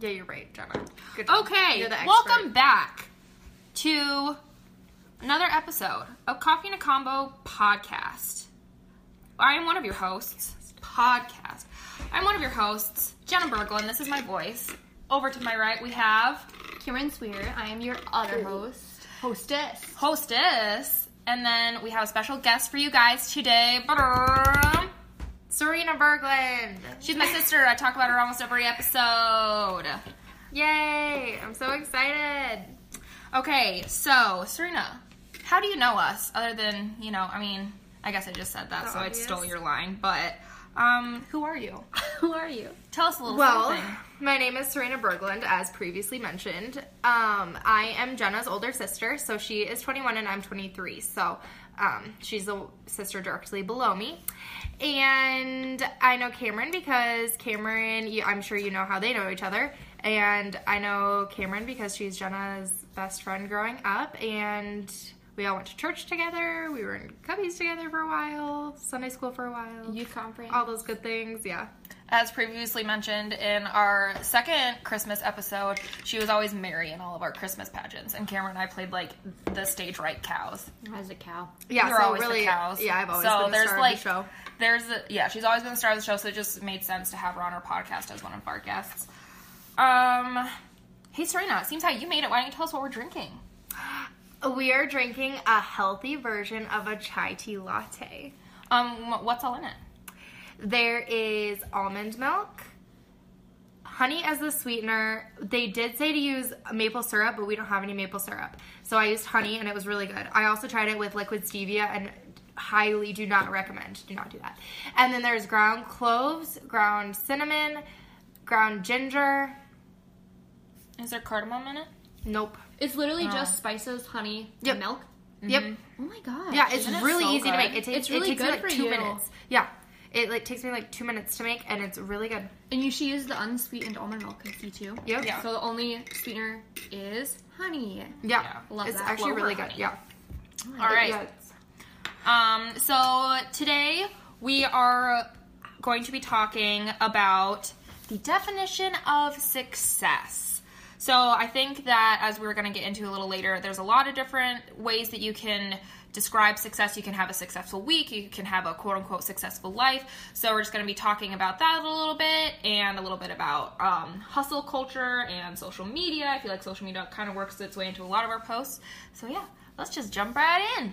Yeah, you're right, Jenna. Good job. Okay, You're the expert. welcome back to another episode of Coffee and a Combo podcast. I am one of your hosts. Podcast. I'm one of your hosts, Jenna Berglund. This is my voice. Over to my right, we have Cameron Swear. I am your other host. Hostess. hostess, and then we have a special guest for you guys today. Ba-dum. Serena Berglund. She's my sister. I talk about her almost every episode. Yay! I'm so excited. Okay, so Serena, how do you know us? Other than you know, I mean, I guess I just said that, The so I stole your line. But um, who are you? Who are you? Tell us a little Well, something. my name is Serena Berglund, as previously mentioned. Um, I am Jenna's older sister, so she is 21 and I'm 23. So um, she's a sister directly below me. And I know Cameron because Cameron, I'm sure you know how they know each other. And I know Cameron because she's Jenna's best friend growing up. And we all went to church together. We were in cubbies together for a while, Sunday school for a while. Youth conference. all those good things, yeah. As previously mentioned in our second Christmas episode, she was always Mary in all of our Christmas pageants, and Cameron and I played like the stage right cows. As a cow. Yeah, We were so always really, the cows. yeah, I've always so been the there's star like of the show. there's a, yeah, she's always been the star of the show, so it just made sense to have her on our podcast as one of our guests. Um, hey Serena, it seems how you made it. Why don't you tell us what we're drinking? We are drinking a healthy version of a chai tea latte. Um, what's all in it? There is almond milk, honey as the sweetener. They did say to use maple syrup, but we don't have any maple syrup. So I used honey and it was really good. I also tried it with liquid stevia and highly do not recommend. Do not do that. And then there's ground cloves, ground cinnamon, ground ginger. Is there cardamom in it? Nope. It's literally just spices, honey, Yep. and milk. Yep. Oh my god. Yeah, it's Isn't it really so easy to make. It takes It's really it takes me good like for two you. minutes. Yeah, it like takes me like two minutes to make, and it's really good. And you should use the unsweetened almond milk cookie too. Yep. Yeah. So the only sweetener is honey. Yeah, Yeah. Love it's that. actually Clover really honey. good. Yeah. All right. Yeah, Um, so today we are going to be talking about the definition of success. So I think that as we're going to get into a little later, there's a lot of different ways that you can describe success. You can have a successful week, you can have a quote unquote successful life. So we're just going to be talking about that a little bit and a little bit about um, hustle culture and social media. I feel like social media kind of works its way into a lot of our posts. So yeah, let's just jump right in.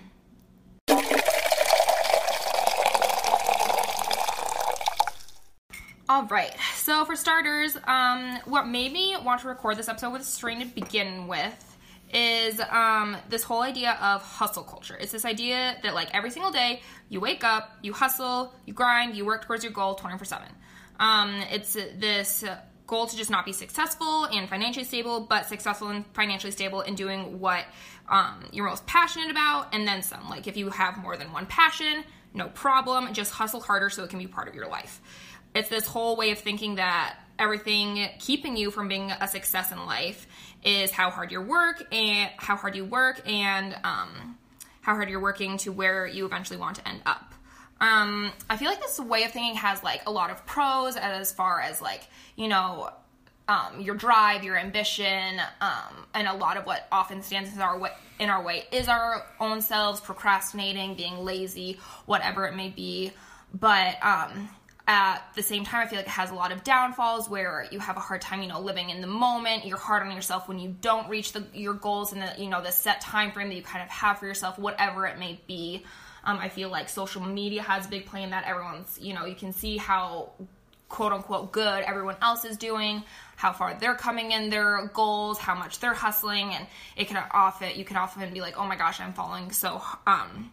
All right. So for starters, um, what made me want to record this episode with Serena to begin with is um, this whole idea of hustle culture. It's this idea that like every single day you wake up, you hustle, you grind, you work towards your goal 24 seven. Um, it's this goal to just not be successful and financially stable, but successful and financially stable in doing what um, you're most passionate about, and then some. Like if you have more than one passion, no problem. Just hustle harder so it can be part of your life. It's this whole way of thinking that everything keeping you from being a success in life is how hard you work and how hard you work and um, how hard you're working to where you eventually want to end up. Um, I feel like this way of thinking has like a lot of pros as far as like you know um, your drive, your ambition, um, and a lot of what often stands in our way, in our way is our own selves procrastinating, being lazy, whatever it may be. but um, at the same time, I feel like it has a lot of downfalls where you have a hard time, you know, living in the moment. You're hard on yourself when you don't reach the, your goals and the, you know, the set time frame that you kind of have for yourself, whatever it may be. Um, I feel like social media has a big play in that. Everyone's, you know, you can see how quote unquote good everyone else is doing, how far they're coming in their goals, how much they're hustling, and it can often you can often be like, oh my gosh, I'm falling so um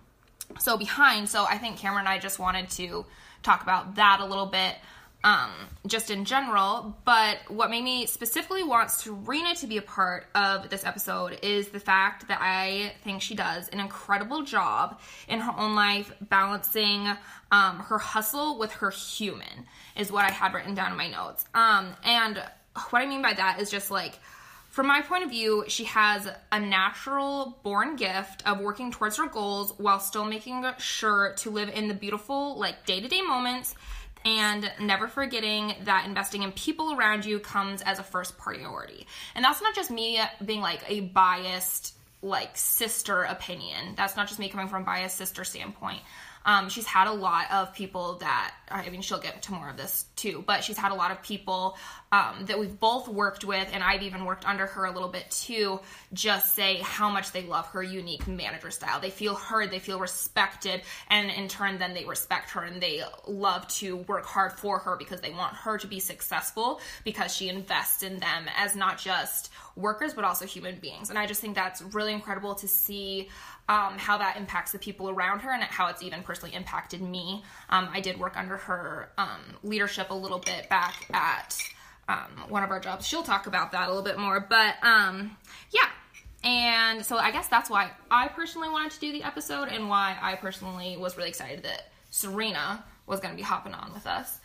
so behind. So I think Cameron and I just wanted to talk about that a little bit. Um, just in general, but what made me specifically want Serena to be a part of this episode is the fact that I think she does an incredible job in her own life balancing um, her hustle with her human, is what I had written down in my notes. Um, and what I mean by that is just like, from my point of view, she has a natural born gift of working towards her goals while still making sure to live in the beautiful, like day to day moments and never forgetting that investing in people around you comes as a first priority. And that's not just me being like a biased, like sister opinion. That's not just me coming from a biased sister standpoint. Um, she's had a lot of people that I mean, she'll get to more of this too, but she's had a lot of people um, that we've both worked with, and I've even worked under her a little bit too. Just say how much they love her unique manager style. They feel heard, they feel respected, and in turn, then they respect her and they love to work hard for her because they want her to be successful because she invests in them as not just workers but also human beings. And I just think that's really incredible to see um, how that impacts the people around her and how it's even personally impacted me. Um, I did work under her um, leadership a little bit back at um, one of our jobs. She'll talk about that a little bit more, but um, yeah. And so I guess that's why I personally wanted to do the episode and why I personally was really excited that Serena was going to be hopping on with us.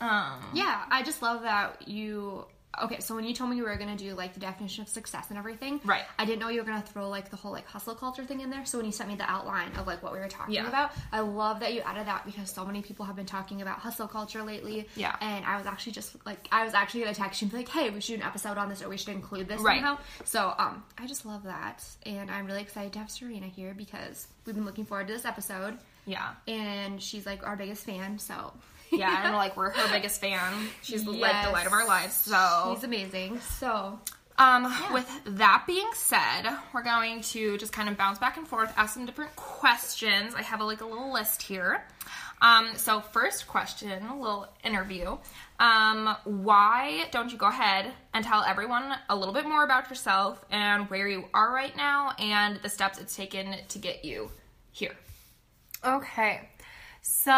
Um, Yeah, I just love that you. Okay, so when you told me you were gonna do like the definition of success and everything, Right. I didn't know you were gonna throw like the whole like hustle culture thing in there. So when you sent me the outline of like what we were talking Yeah. about, I love that you added that because so many people have been talking about hustle culture lately. Yeah. and I was actually just like I was actually gonna text you and be like, hey, we should do an episode on this or we should include this Right. somehow. So um, I just love that, and I'm really excited to have Serena here because we've been looking forward to this episode, yeah. and she's like our biggest fan. So Yeah, and like we're her biggest fan. She's like the light of our lives. So she's amazing. So Um, with that being said, we're going to just kind of bounce back and forth, ask some different questions. I have a, like a little list here. Um, so first question, a little interview. Um, why don't you go ahead and tell everyone a little bit more about yourself and where you are right now and the steps it's taken to get you here? Okay. So,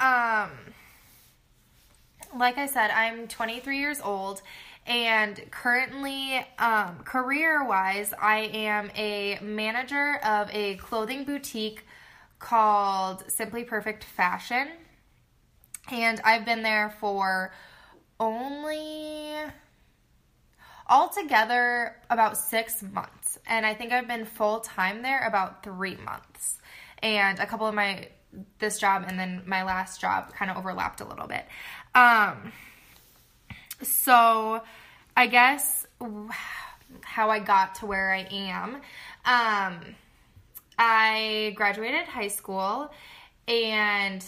um, like I said, I'm 23 years old, and currently, um, career wise, I am a manager of a clothing boutique called Simply Perfect Fashion. And I've been there for only altogether about six months. And I think I've been full time there about three months. And a couple of my, this job and then my last job kind of overlapped a little bit. Um, so I guess how I got to where I am. Um, I graduated high school and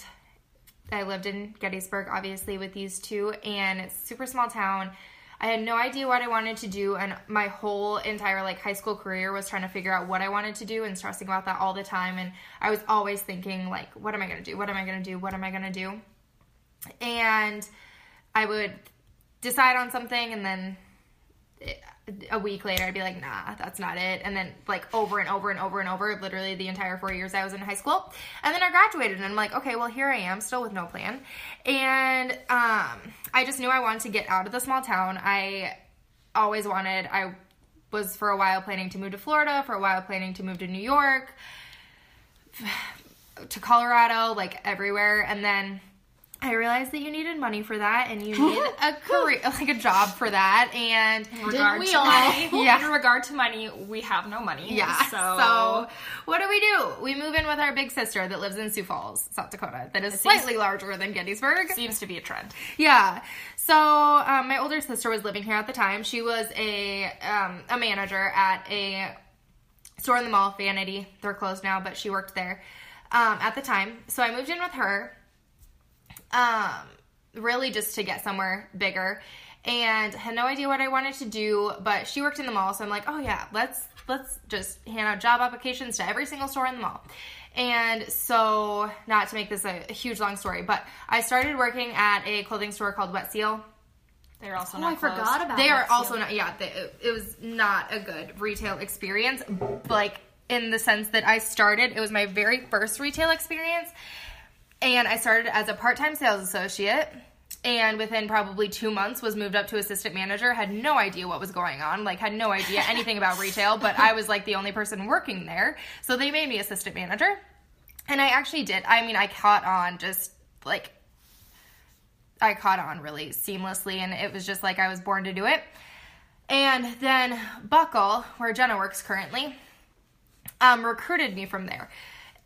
I lived in Gettysburg, obviously, with these two, and it's super small town. I had no idea what I wanted to do, and my whole entire like high school career was trying to figure out what I wanted to do and stressing about that all the time. And I was always thinking like, what am I gonna do? What am I gonna do? What am I gonna do? And I would decide on something, and then a week later I'd be like, nah, that's not it. And then like over and over and over and over, literally the entire four years I was in high school. And then I graduated and I'm like, okay, well here I am, still with no plan. And um, I just knew I wanted to get out of the small town. I always wanted, I was for a while planning to move to Florida, for a while planning to move to New York, to Colorado, like everywhere. And then I realized that you needed money for that and you need a career, like a job for that. And regard we to all? money, Yeah. in regard to money, we have no money. Yeah. So, So, what do we do? We move in with our big sister that lives in Sioux Falls, South Dakota. That is slightly larger than Gettysburg. seems to be a trend. Yeah. So um, my older sister was living here at the time. She was a um, a manager at a store in the mall, Vanity. They're closed now, but she worked there um, at the time. So I moved in with her, um, really just to get somewhere bigger. And had no idea what I wanted to do, but she worked in the mall, so I'm like, oh yeah, let's let's just hand out job applications to every single store in the mall. And so, not to make this a, a huge long story, but I started working at a clothing store called Wet Seal. They're also Oh, not I closed. forgot about. They are Wet also Seal. not. Yeah, they, it, it was not a good retail experience. Like in the sense that I started, it was my very first retail experience, and I started as a part-time sales associate. And within probably two months, was moved up to assistant manager. Had no idea what was going on. Like had no idea anything about retail. But I was like the only person working there, so they made me assistant manager. And I actually did. I mean, I caught on just like I caught on really seamlessly, and it was just like I was born to do it. And then Buckle, where Jenna works currently, um, recruited me from there.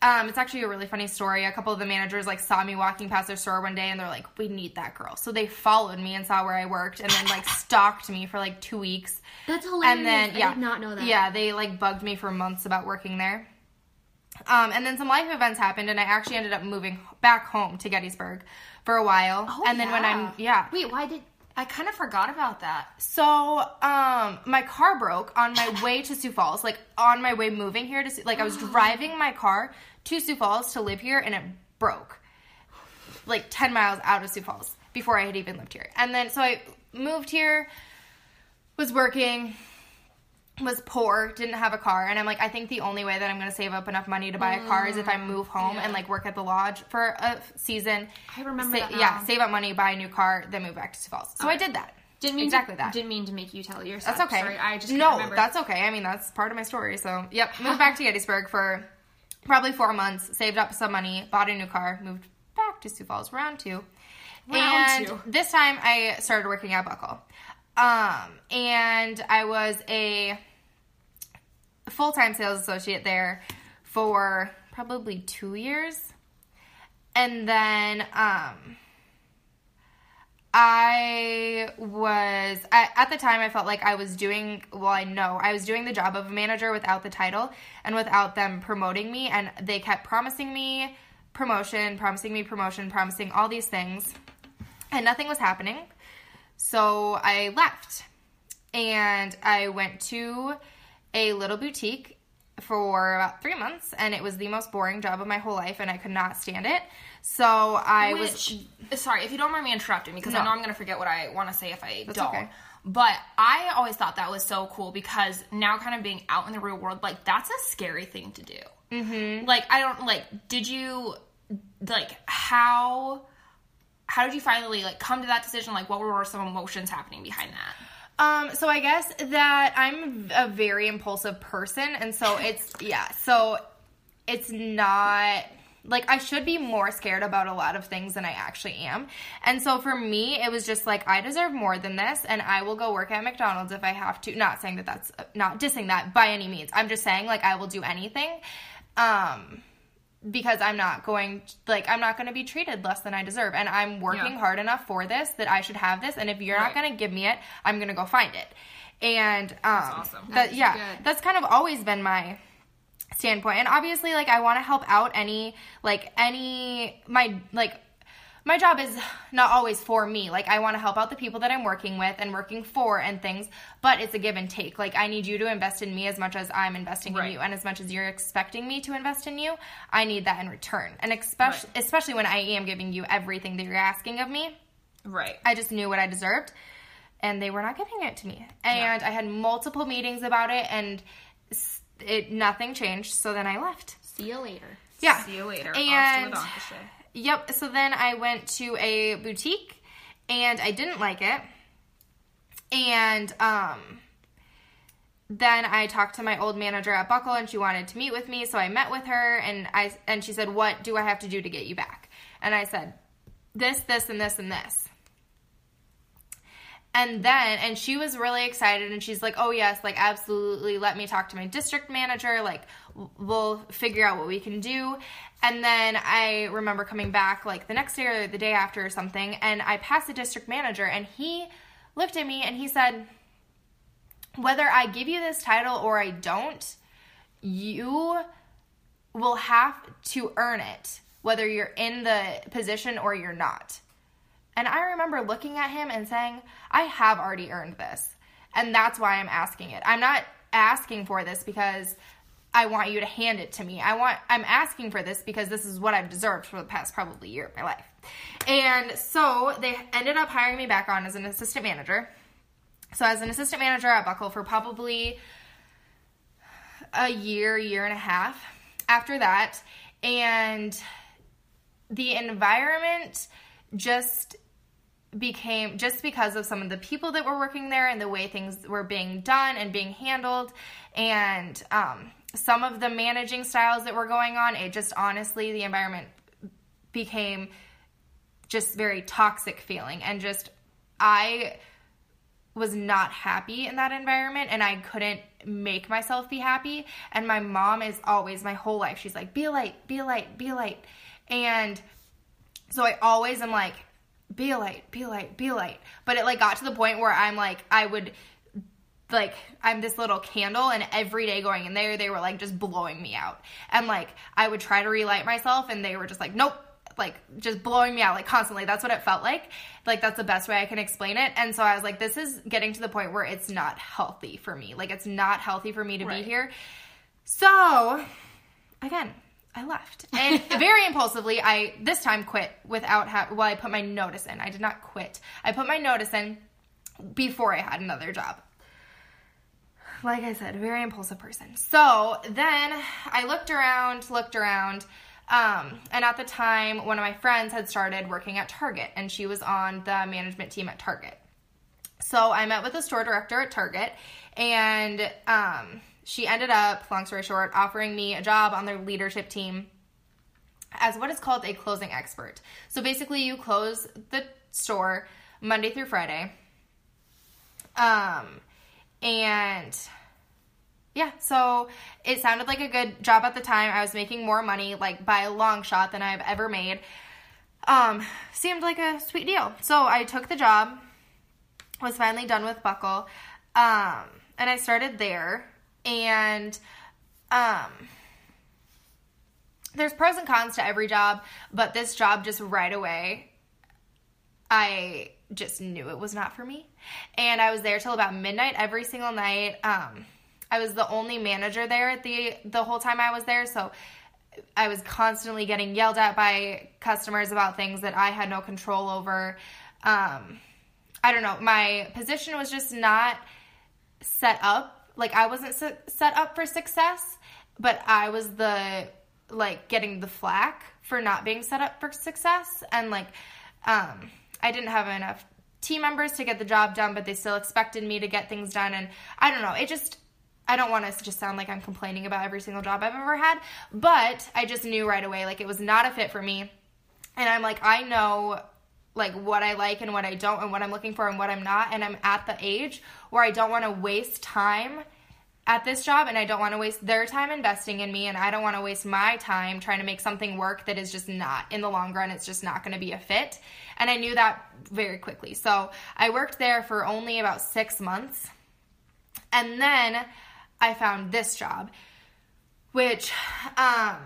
Um, it's actually a really funny story. A couple of the managers like saw me walking past their store one day, and they're like, "We need that girl." So they followed me and saw where I worked, and then like stalked me for like two weeks. That's hilarious. And then yeah, I did not know that. Yeah, they like bugged me for months about working there. Um, and then some life events happened, and I actually ended up moving back home to Gettysburg for a while. Oh, and then when. I'm yeah, Wait, why did? I kind of forgot about that. so um, my car broke on my way to Sioux Falls. Like on my way moving here to Sioux- like I was driving my car to Sioux Falls to live here, and it broke like ten miles out of Sioux Falls before I had even lived here. And then so I moved here, was working, was poor, didn't have a car, and I'm like, I think the only way that I'm gonna save up enough money to buy a car is if I move mm, home and like work at the lodge for a season. I remember Sa- that Yeah, save up money, buy a new car, then move back to Sioux Falls. So I did that. Didn't mean exactly to, that. Didn't mean to make you tell your. That's okay. story. I just no, remember. that's okay. I mean, that's part of my story. So, yep, moved back to Gettysburg for probably four months, saved up some money, bought a new car, moved back to Sioux Falls, round two. Round and two. this time I started working at Buckle. Um, and I was a full time sales associate there for probably two years. And then, um, I was at, at the time I felt like I was doing well I know I was doing the job of a manager without the title and without them promoting me and they kept promising me promotion, promising me promotion, promising all these things and nothing was happening. So I left and I went to a little boutique for about 3 months and it was the most boring job of my whole life and I could not stand it. So I was sorry, if you don't mind me interrupting, because I know I'm going to forget what I want to say if I That's don't. okay. But I always thought that was so cool because now, kind of being out in the real world, like that's a scary thing to do. Mm-hmm. Like I don't like. Did you like how? How did you finally like come to that decision? Like, what were some emotions happening behind that? Um, so I guess that I'm a very impulsive person, and so it's yeah, so it's not like I should be more scared about a lot of things than I actually am. And so for me, it was just like I deserve more than this, and I will go work at McDonald's if I have to. Not saying that that's not dissing that by any means. I'm just saying like I will do anything. Um, because I'm not going like I'm not going to be treated less than I deserve and I'm working Yeah. hard enough for this that I should have this and if you're not going to give me it I'm going to go find it. And um awesome. that That's yeah, good. that's kind of always been my standpoint. And obviously like I want to help out any like any my like my job is not always for me. Like I want to help out the people that I'm working with and working for and things, but it's a give and take. Like I need you to invest in me as much as I'm investing Right. in you and as much as you're expecting me to invest in you, I need that in return. And especially especially when I am giving you everything that you're asking of me. Right. I just knew what I deserved, and they were not giving it to me. And I had multiple meetings about it, and it nothing changed. So then I left. See you later. Yeah. See you later. Off And to the yep. So then I went to a boutique, and I didn't like it. And um, then I talked to my old manager at Buckle, and she wanted to meet with me. So I met with her, and I and she said, "What do I have to do to get you back?" And I said, "This, this, and this, and this." And then, and she was really excited, and she's like, "Oh yes, like absolutely. Let me talk to my district manager. Like, we'll figure out what we can do." And then I remember coming back like the next day or the day after or something, and I passed the district manager, and he looked at me and he said, "Whether I give you this title or I don't, you will have to earn it whether you're in the position or you're not. And I remember looking at him and saying, I have already earned this. And that's why I'm asking it. I'm not asking for this because I want you to hand it to me. I want I'm asking for this because this is what I've deserved for the past probably year of my life. And so they ended up hiring me back on as an assistant manager. So as an assistant manager at Buckle for probably a year, year and a half after that. And the environment just became just because of some of the people that were working there and the way things were being done and being handled and um, some of the managing styles that were going on it just honestly the environment became just very toxic feeling and just i was not happy in that environment and I couldn't make myself be happy. And my mom is always, my whole life, she's like, be a light, be a light, be a light. And so I always am like, be a light, be a light, be a light. But it like got to the point where I'm like, I would like I'm this little candle and every day going in there they were like just blowing me out. And like I would try to relight myself and they were just like, Nope, like just blowing me out like constantly. That's what it felt like. Like that's the best way I can explain it. And so I was like, this is getting to the point where it's not healthy for me. Like it's not healthy for me to right. be here. So again, I left. And very impulsively, I this time quit without ha- well, I put my notice in. I did not quit. I put my notice in before I had another job. Like I said, very impulsive person. So then I looked around, looked around, um, and at the time, one of my friends had started working at Target, and she was on the management team at Target. So I met with the store director at Target, and um, she ended up, long story short, offering me a job on their leadership team as what is called a closing expert. So basically, you close the store Monday through Friday. Um, and yeah, so it sounded like a good job at the time. I was making more money, like by a long shot, than I've ever made. Um, seemed like a sweet deal. So I took the job, was finally done with Buckle, um, and I started there. And um, there's pros and cons to every job, but this job just right away, I just knew it was not for me. And I was there till about midnight every single night. Um, I was the only manager there the the whole time I was there, so I was constantly getting yelled at by customers about things that I had no control over. Um, I don't know. My position was just not set up. Like I wasn't set up for success, but I was the like getting the flack for not being set up for success and like um I didn't have enough team members to get the job done, but they still expected me to get things done and I don't know. It just I don't want to just sound like I'm complaining about every single job I've ever had, but I just knew right away like it was not a fit for me. And I'm like, I know like what I like and what I don't and what I'm looking for and what I'm not and I'm at the age where I don't want to waste time at this job and I don't want to waste their time investing in me and I don't want to waste my time trying to make something work that is just not in the long run it's just not going to be a fit. And I knew that very quickly. So, I worked there for only about 6 months. And then I found this job, which, um,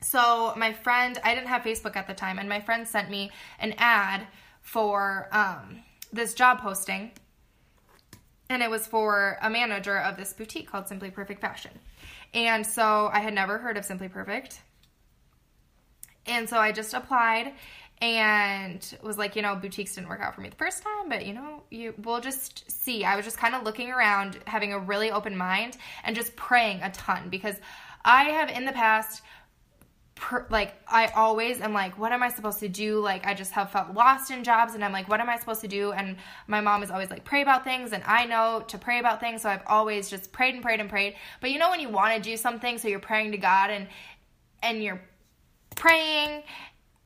so my friend, I didn't have Facebook at the time, and my friend sent me an ad for um, this job posting, and it was for a manager of this boutique called Simply Perfect Fashion. And so I had never heard of Simply Perfect. And so I just applied and was like, you know, boutiques didn't work out for me the first time, but you know, you we'll just see. I was just kind of looking around, having a really open mind and just praying a ton because I have in the past per, like I always am like what am I supposed to do? Like I just have felt lost in jobs and I'm like what am I supposed to do? And my mom is always like pray about things and I know to pray about things, so I've always just prayed and prayed and prayed. But you know when you want to do something so you're praying to God and and you're praying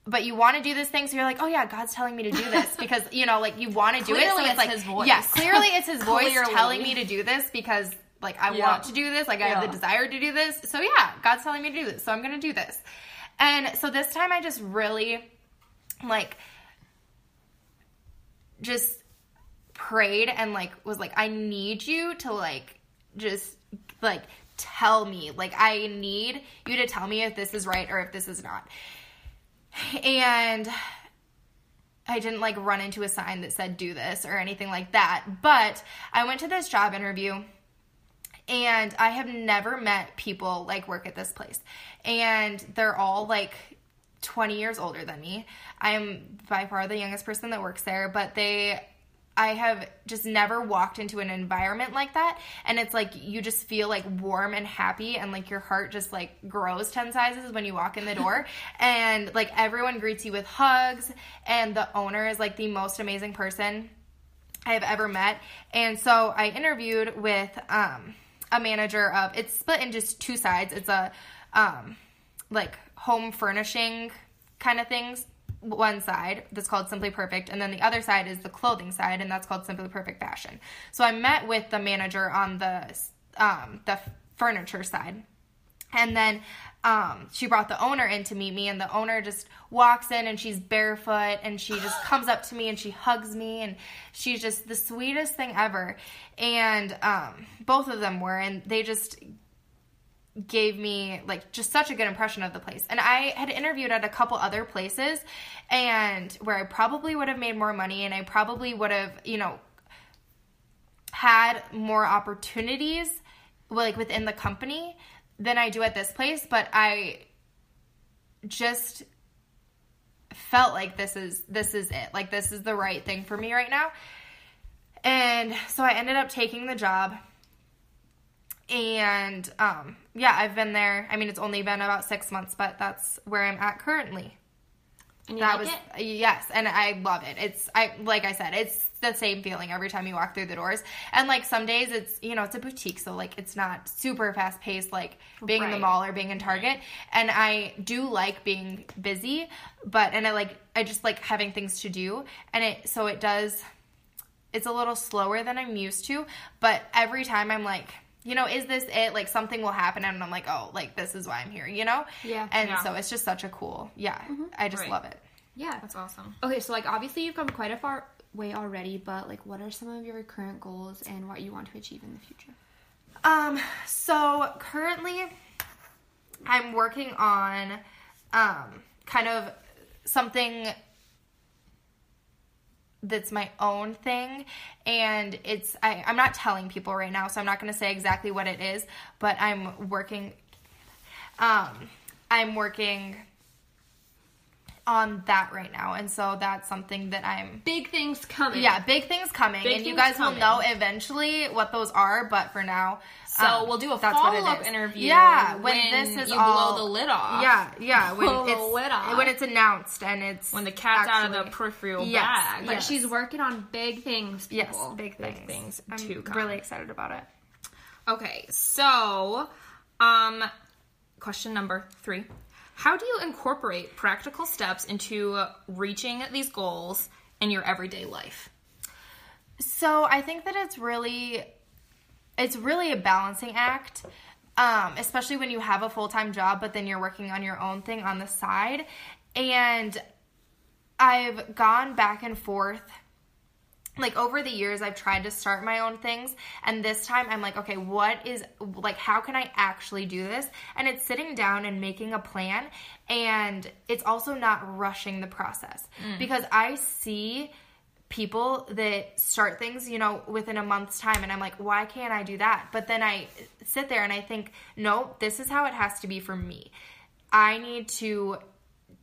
but you want to do this thing, so you're like, oh yeah, God's telling me to do this because you know, like you want to do it. So it's, it's like, His voice. yeah, clearly it's His voice telling me to do this because like I Yeah. want to do this, like I have the desire to do this. So yeah, God's telling me to do this, so I'm gonna do this. And so this time I just really like just prayed and like was like, I need you to like just like tell me. Like, I need you to tell me if this is right or if this is not. And I didn't like run into a sign that said do this or anything like that. But I went to this job interview and I have never met people like work at this place. And they're all like 20 years older than me. I'm by far the youngest person that works there, but they I have just never walked into an environment like that and it's like you just feel like warm and happy and like your heart just like grows 10 sizes when you walk in the door and like everyone greets you with hugs and the owner is like the most amazing person I have ever met and so I interviewed with um a manager of it's split in just two sides it's a um like home furnishing kind of things one side that's called Simply Perfect, and then the other side is the clothing side, and that's called Simply Perfect Fashion. So I met with the manager on the um, the furniture side, and then um, she brought the owner in to meet me, and the owner just walks in and she's barefoot, and she just comes up to me and she hugs me, and she's just the sweetest thing ever. And um, both of them were, and they just gave me like just such a good impression of the place. And I had interviewed at a couple other places and where I probably would have made more money and I probably would have, you know, had more opportunities like within the company than I do at this place, but I just felt like this is this is it. Like this is the right thing for me right now. And so I ended up taking the job and um, yeah, I've been there. I mean, it's only been about six months, but that's where I'm at currently. That like was it? yes, and I love it. It's I like I said, it's the same feeling every time you walk through the doors. And like some days, it's you know it's a boutique, so like it's not super fast paced like being in the mall or being in Target. And I do like being busy, but and I like I just like having things to do, and it so it does it's a little slower than I'm used to, but every time I'm like, you know, is this it? Like something will happen and I'm like, oh, like this is why I'm here, you know? Yeah. And Yeah. so it's just such a cool, yeah. I just Right. love it. Yeah. That's awesome. Okay, so like obviously you've come quite a far way already, but like what are some of your current goals and what you want to achieve in the future? Um, so currently I'm working on um kind of something that's my own thing. And it's I, i'm not telling people right now so i'm not going to say exactly what it is but i'm working um i'm working on that right now. And so that's something that i'm Big things coming. yeah big things coming. Big and you things guys will know eventually what those are but for now So um, we'll do a that's what it follow up interview. yeah when, when this is you all blow the lid off. yeah yeah when Blow the it's lid off. when it's announced and it's When the cat's out of the peripheral Yes, bag. But yes. she's working on big things, yes people. big Big things, things I'm to really excited about it Okay, so um question number 3. How do you incorporate practical steps into reaching these goals in your everyday life? So I think that it's really it's really a balancing act. Um, especially when you have a full time job, but then you're working on your own thing on the side. And I've gone back and forth. Like over the years, I've tried to start my own things, and this time I'm like, okay, what is like, how can I actually do this? And it's sitting down and making a plan, and it's also not rushing the process because I see people that start things, you know, within a month's time. And I'm like, why can't I do that? But then I sit there and I think, no, this is how it has to be for me. I need to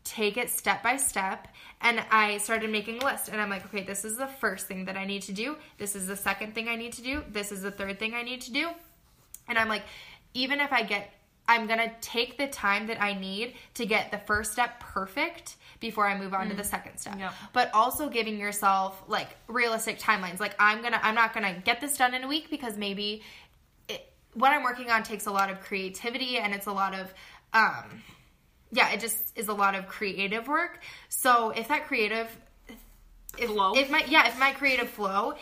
take it step by step. And I started making a list. And I'm like, okay, this is the first thing that I need to do. This is the second thing I need to do. This is the third thing I need to do. And I'm like, even if I get, I'm to take the time that I need to get the first step perfect before I move on to the second step. Yep. But also giving yourself like realistic timelines. Like I'm going to I'm not going to get this done in a week because maybe it, what I'm working on takes a lot of creativity and it's a lot of um yeah, it just is a lot of creative work. So if that creative if, Flow? if my yeah, if my creative flow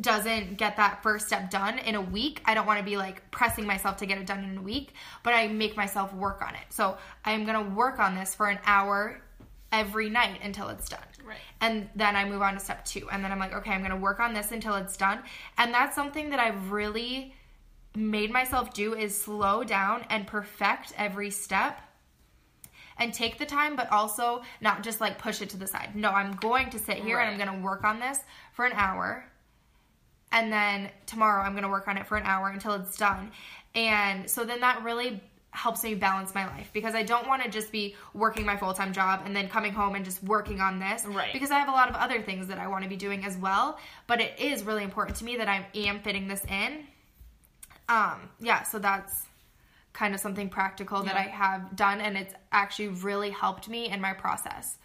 doesn't get that first step done in a week, I don't want to be like pressing myself to get it done in a week, but I make myself work on it. So I'm going to work on this for an hour every night until it's done. Right. And then I move on to step 2. And then I'm like, okay, I'm going to work on this until it's done. And that's something that I've really made myself do is slow down and perfect every step and take the time, but also not just like push it to the side. No, I'm going to sit here and I'm going to work on this for an hour. And then tomorrow I'm going to work on it for an hour until it's done. And so then that really helps me balance my life because I don't want to just be working my full time job and then coming home and just working on this. Right. Because I have a lot of other things that I want to be doing as well. But it is really important to me that I am fitting this in. Um, yeah, so that's kind of something practical that I have done and it's actually really helped me in my process.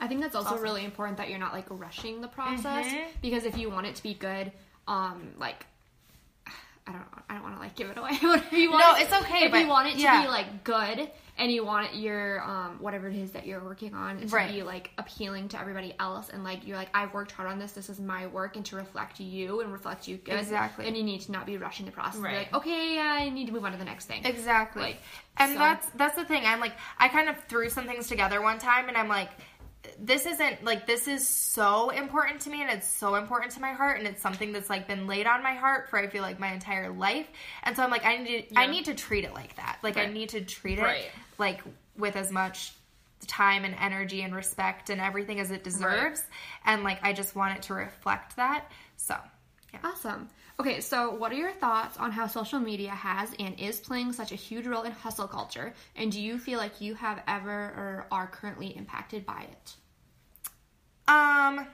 I think that's also really important that you're not like rushing the process Mm-hmm. because if you want it to be good, um, like I don't I don't want to like give it away. but if you want No, it's okay, If you want it to yeah. be like good and you want your um whatever it is that you're working on to Right. be like appealing to everybody else and like you're like I've worked hard on this. This is my work and to reflect you and reflect you good. Exactly. And you need to not be rushing the process. Right. like okay, I need to move on to the next thing. Exactly. Like, and so- that's that's the thing. I'm like I kind of threw some things together one time and I'm like this isn't like this is so important to me and it's so important to my heart and it's something that's like been laid on my heart for I feel like my entire life. And so I'm like I need to, I need to treat it like that. Like I need to treat it Right. like with as much time and energy and respect and everything as it deserves. And like I just want it to reflect that. So, yeah. Awesome. Okay, so what are your thoughts on how social media has and is playing such a huge role in hustle culture? And do you feel like you have ever or are currently impacted by it? Um,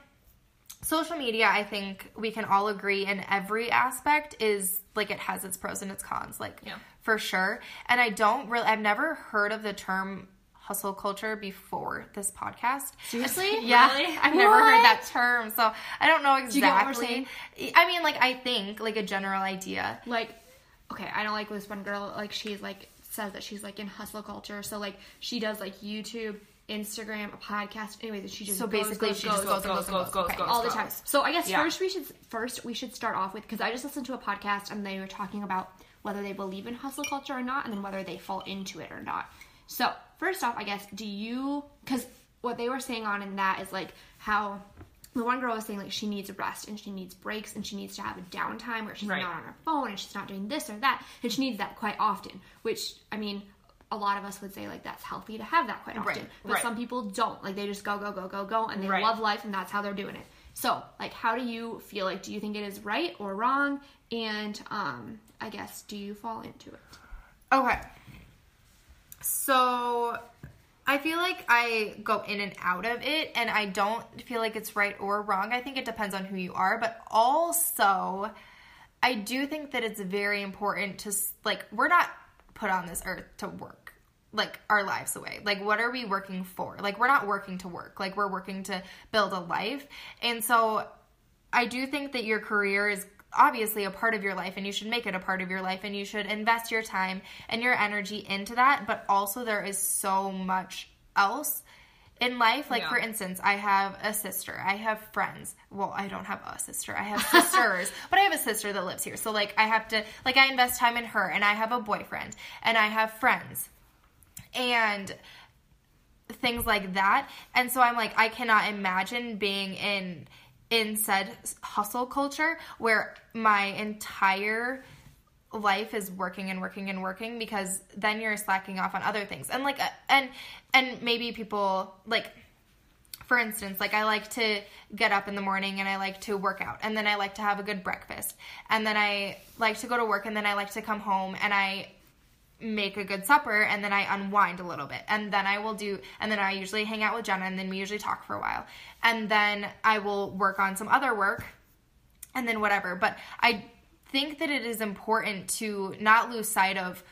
social media, I think we can all agree in every aspect is like it has its pros and its cons, like Yeah. for sure. And I don't really, I've never heard of the term hustle culture before this podcast. Seriously? Yeah, Really? I've never heard that term, so I don't know exactly. you get what we're saying? I mean, like I think like a general idea. Like, okay, I don't like this one girl, like, she's like, says that she's like in hustle culture. So, like, she does like YouTube, Instagram, a podcast. Anyways, she just So goes, basically, goes, she just goes, goes, goes, goes, goes, Okay. goes, all the goes. time. So I guess Yeah. first we should first we should start off with because I just listened to a podcast and they were talking about whether they believe in hustle culture or not, and then whether they fall into it or not. So first off, I guess do you because what they were saying on in that is like how the one girl was saying like she needs a rest and she needs breaks and she needs to have a downtime where she's Right. not on her phone and she's not doing this or that and she needs that quite often. Which I mean. A lot of us would say like that's healthy to have that quite often, Right, but right. some people don't. Like they just go go go go go, and they Right. love life, and that's how they're doing it. So, like, how do you feel? Like, do you think it is right or wrong? And um, I guess, do you fall into it? Okay. So I feel like I go in and out of it and I don't feel like it's right or wrong. I think it depends on who you are, but also I do think that it's very important to like we're not put on this earth to work like our lives away. Like what are we working for? Like we're not working to work. Like we're working to build a life. And so I do think that your career is obviously a part of your life and you should make it a part of your life and you should invest your time and your energy into that. But also, there is so much else in life. Like, Yeah. for instance, I have a sister, I have friends. Well, I don't have a sister, I have sisters, but I have a sister that lives here. So, like, I have to, like, I invest time in her and I have a boyfriend and I have friends. And things like that and so i'm like i cannot imagine being in in said hustle culture where my entire life is working and working and working because then you're slacking off on other things. And like uh, and and maybe people like for instance, like I like to get up in the morning and I like to work out and then I like to have a good breakfast and then I like to go to work and then I like to come home and I make a good supper and then I unwind a little bit. And then I will do and then I usually hang out with Jenna and then we usually talk for a while. And then I will work on some other work and then whatever. But I think that it is important to not lose sight of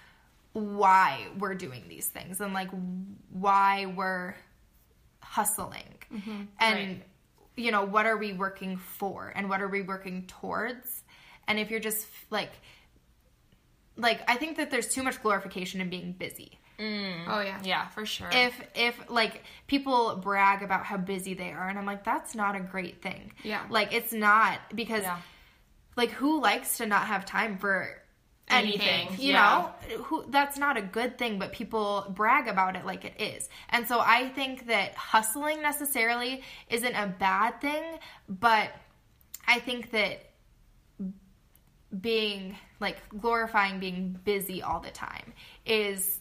why we're doing these things and like why we're hustling. Mm-hmm. And Right. you know what are we working for and what are we working towards? And if you're just like like i think that there's too much glorification in being busy mm. Oh yeah. Yeah, for sure. if if like people brag about how busy they are and i'm like that's not a great thing Yeah. like it's not because Yeah. like who likes to not have time for anything, Anything, you yeah. know who that's not a good thing but people brag about it like it is and so i think that hustling necessarily isn't a bad thing but i think that being like glorifying being busy all the time is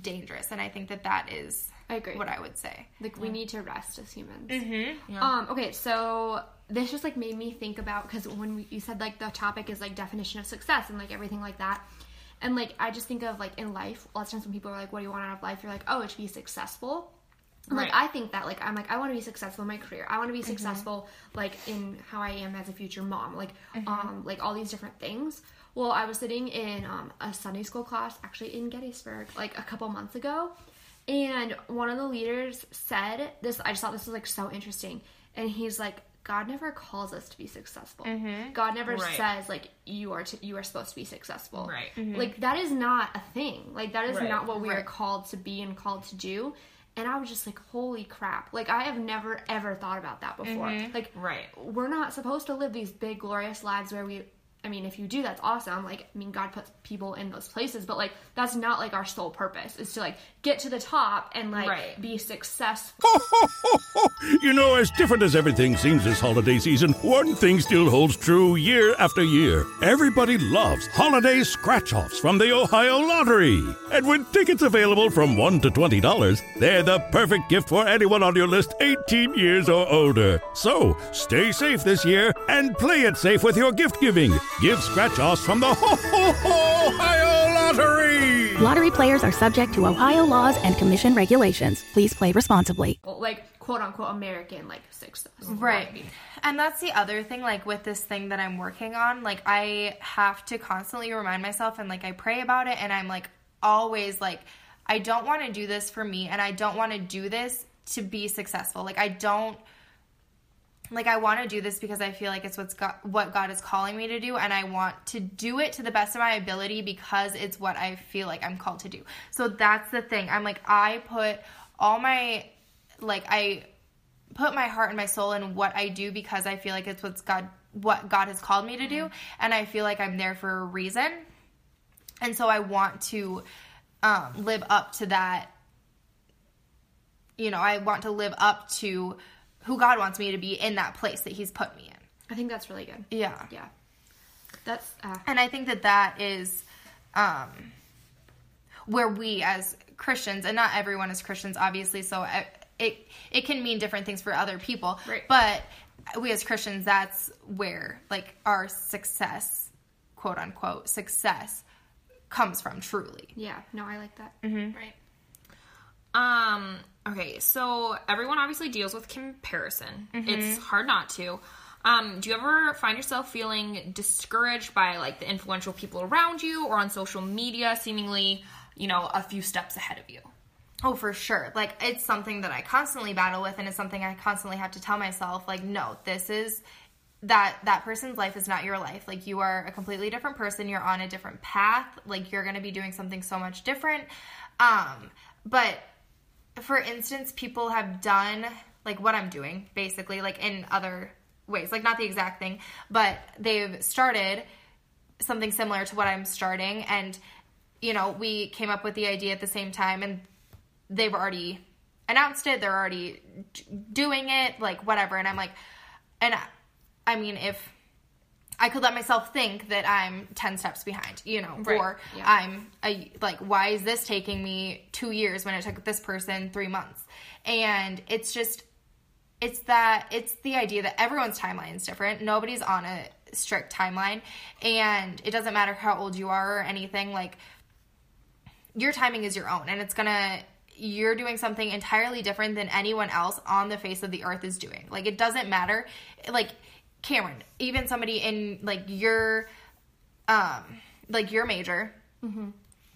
dangerous and i think that that is I agree. what i would say Like we need to rest as humans. Mm-hmm. Um. Okay. So this just like made me think about because when we, you said like the topic is like definition of success and like everything like that, and like I just think of like in life. Lots of times when people are like, "What do you want out of life?" You're like, "Oh, it should be successful." And, Like I think that like I'm like I want to be successful in my career. I want to be successful like in how I am as a future mom. Like um like all these different things. Well, I was sitting in um, a Sunday school class actually in Gettysburg like a couple months ago, and one of the leaders said this. I just thought this was like so interesting, and he's like, God never calls us to be successful. God never Right. says like you are to, you are supposed to be successful. Right. Like that is not a thing. Like that is Right. not what we are called to be and called to do. And I was just like, holy crap. Like I have never ever thought about that before. Mm-hmm. Like Right. we're not supposed to live these big glorious lives where we I mean, if you do, that's awesome. Like, I mean, God puts people in those places, but like, that's not like our sole purpose. Is to like get to the top and like Right. be successful. You know, as different as everything seems this holiday season, one thing still holds true year after year. Everybody loves holiday scratch offs from the Ohio Lottery. And with tickets available from $1 to $20, they're the perfect gift for anyone on your list 18 years or older. So stay safe this year and play it safe with your gift giving. Give scratch offs from the Ho Ho Ho Ohio Lottery! Lottery players are subject to Ohio laws and commission regulations. Please play responsibly. like quote unquote American like success. Right. And that's the other thing, like with this thing that I'm working on, like I have to constantly remind myself and like I pray about it and I'm like always like, I don't want to do this for me and I don't want to do this to be successful. Like I don't like I want to do this because I feel like it's what's got what God is calling me to do and I want to do it to the best of my ability because it's what I feel like I'm called to do. So that's the thing. I'm like I put all my like I put my heart and my soul in what I do because I feel like it's what's God what God has called me to do and I feel like I'm there for a reason. And so I want to um, live up to that you know, I want to live up to who God wants me to be in that place that he's put me in. I think that's really good. Yeah. Yeah. That's uh, And I think that that is um, where we as Christians, and not everyone is Christians, obviously, so it, it it can mean different things for other people. Right. But we as Christians, that's where like our success, quote unquote, success comes from truly. yeah. No, I like that. Right. Um, okay, so everyone obviously deals with comparison. It's hard not to. Um, do you ever find yourself feeling discouraged by like the influential people around you or on social media seemingly, you know, a few steps ahead of you? Oh, for sure. Like it's something that I constantly battle with and it's something I constantly have to tell myself like no, this is that that person's life is not your life. Like you are a completely different person. You're on a different path. Like you're going to be doing something so much different. Um but for instance, people have done like what I'm doing basically like in other ways. Like not the exact thing, but they've started something similar to what I'm starting and you know, we came up with the idea at the same time and they've already announced it, they're already doing it, like whatever. And I'm like and I, I mean if I could let myself think that I'm 10 steps behind, you know, or Yeah. I'm a, like, why is this taking me two years when it took this person three months? And it's just, it's that, it's the idea that everyone's timeline is different. Nobody's on a strict timeline. And it doesn't matter how old you are or anything. Like, your timing is your own and it's gonna you're doing something entirely different than anyone else on the face of the earth is doing like it doesn't matter like cameron even somebody in like your um like your major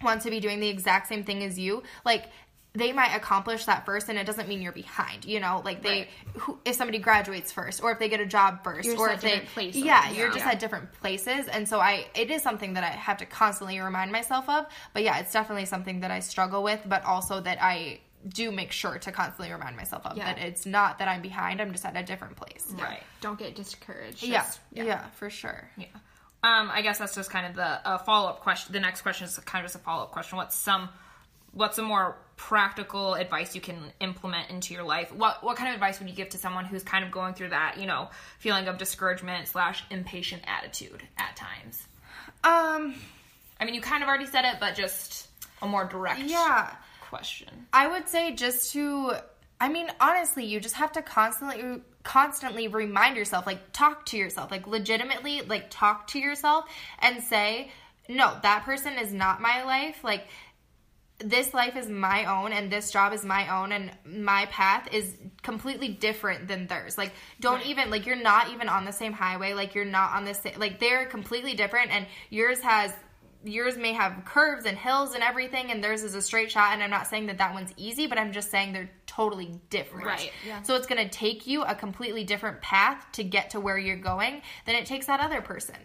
wants to be doing the exact same thing as you like they might accomplish that first and it doesn't mean you're behind you know like they who, if somebody graduates first or if they get a job 1st You're or if they different places. yeah you're Yeah. just at different places and so i it is something that i have to constantly remind myself of but yeah it's definitely something that i struggle with but also that i do make sure to constantly remind myself of Yeah. that it's not that i'm behind i'm just at a different place Right. Don't get discouraged. yeah Just- yeah, for sure Yeah. Um, I guess that's just kind of the uh, follow up question. The next question is kind of just a follow up question. What's some, what's some more practical advice you can implement into your life? What what kind of advice would you give to someone who's kind of going through that, you know, feeling of discouragement slash impatient attitude at times? Um, I mean, you kind of already said it, but just a more direct yeah. Question. I would say just to I mean, honestly, you just have to constantly constantly remind yourself, like talk to yourself, like legitimately like talk to yourself and say, "No, that person is not my life." Like this life is my own and this job is my own and my path is completely different than theirs. Like don't right. even like you're not even on the same highway, like you're not on the same like they're completely different and yours has yours may have curves and hills and everything and theirs is a straight shot and i'm not saying that that one's easy but i'm just saying they're totally different. Right yeah. so it's going to take you a completely different path to get to where you're going than it takes that other person.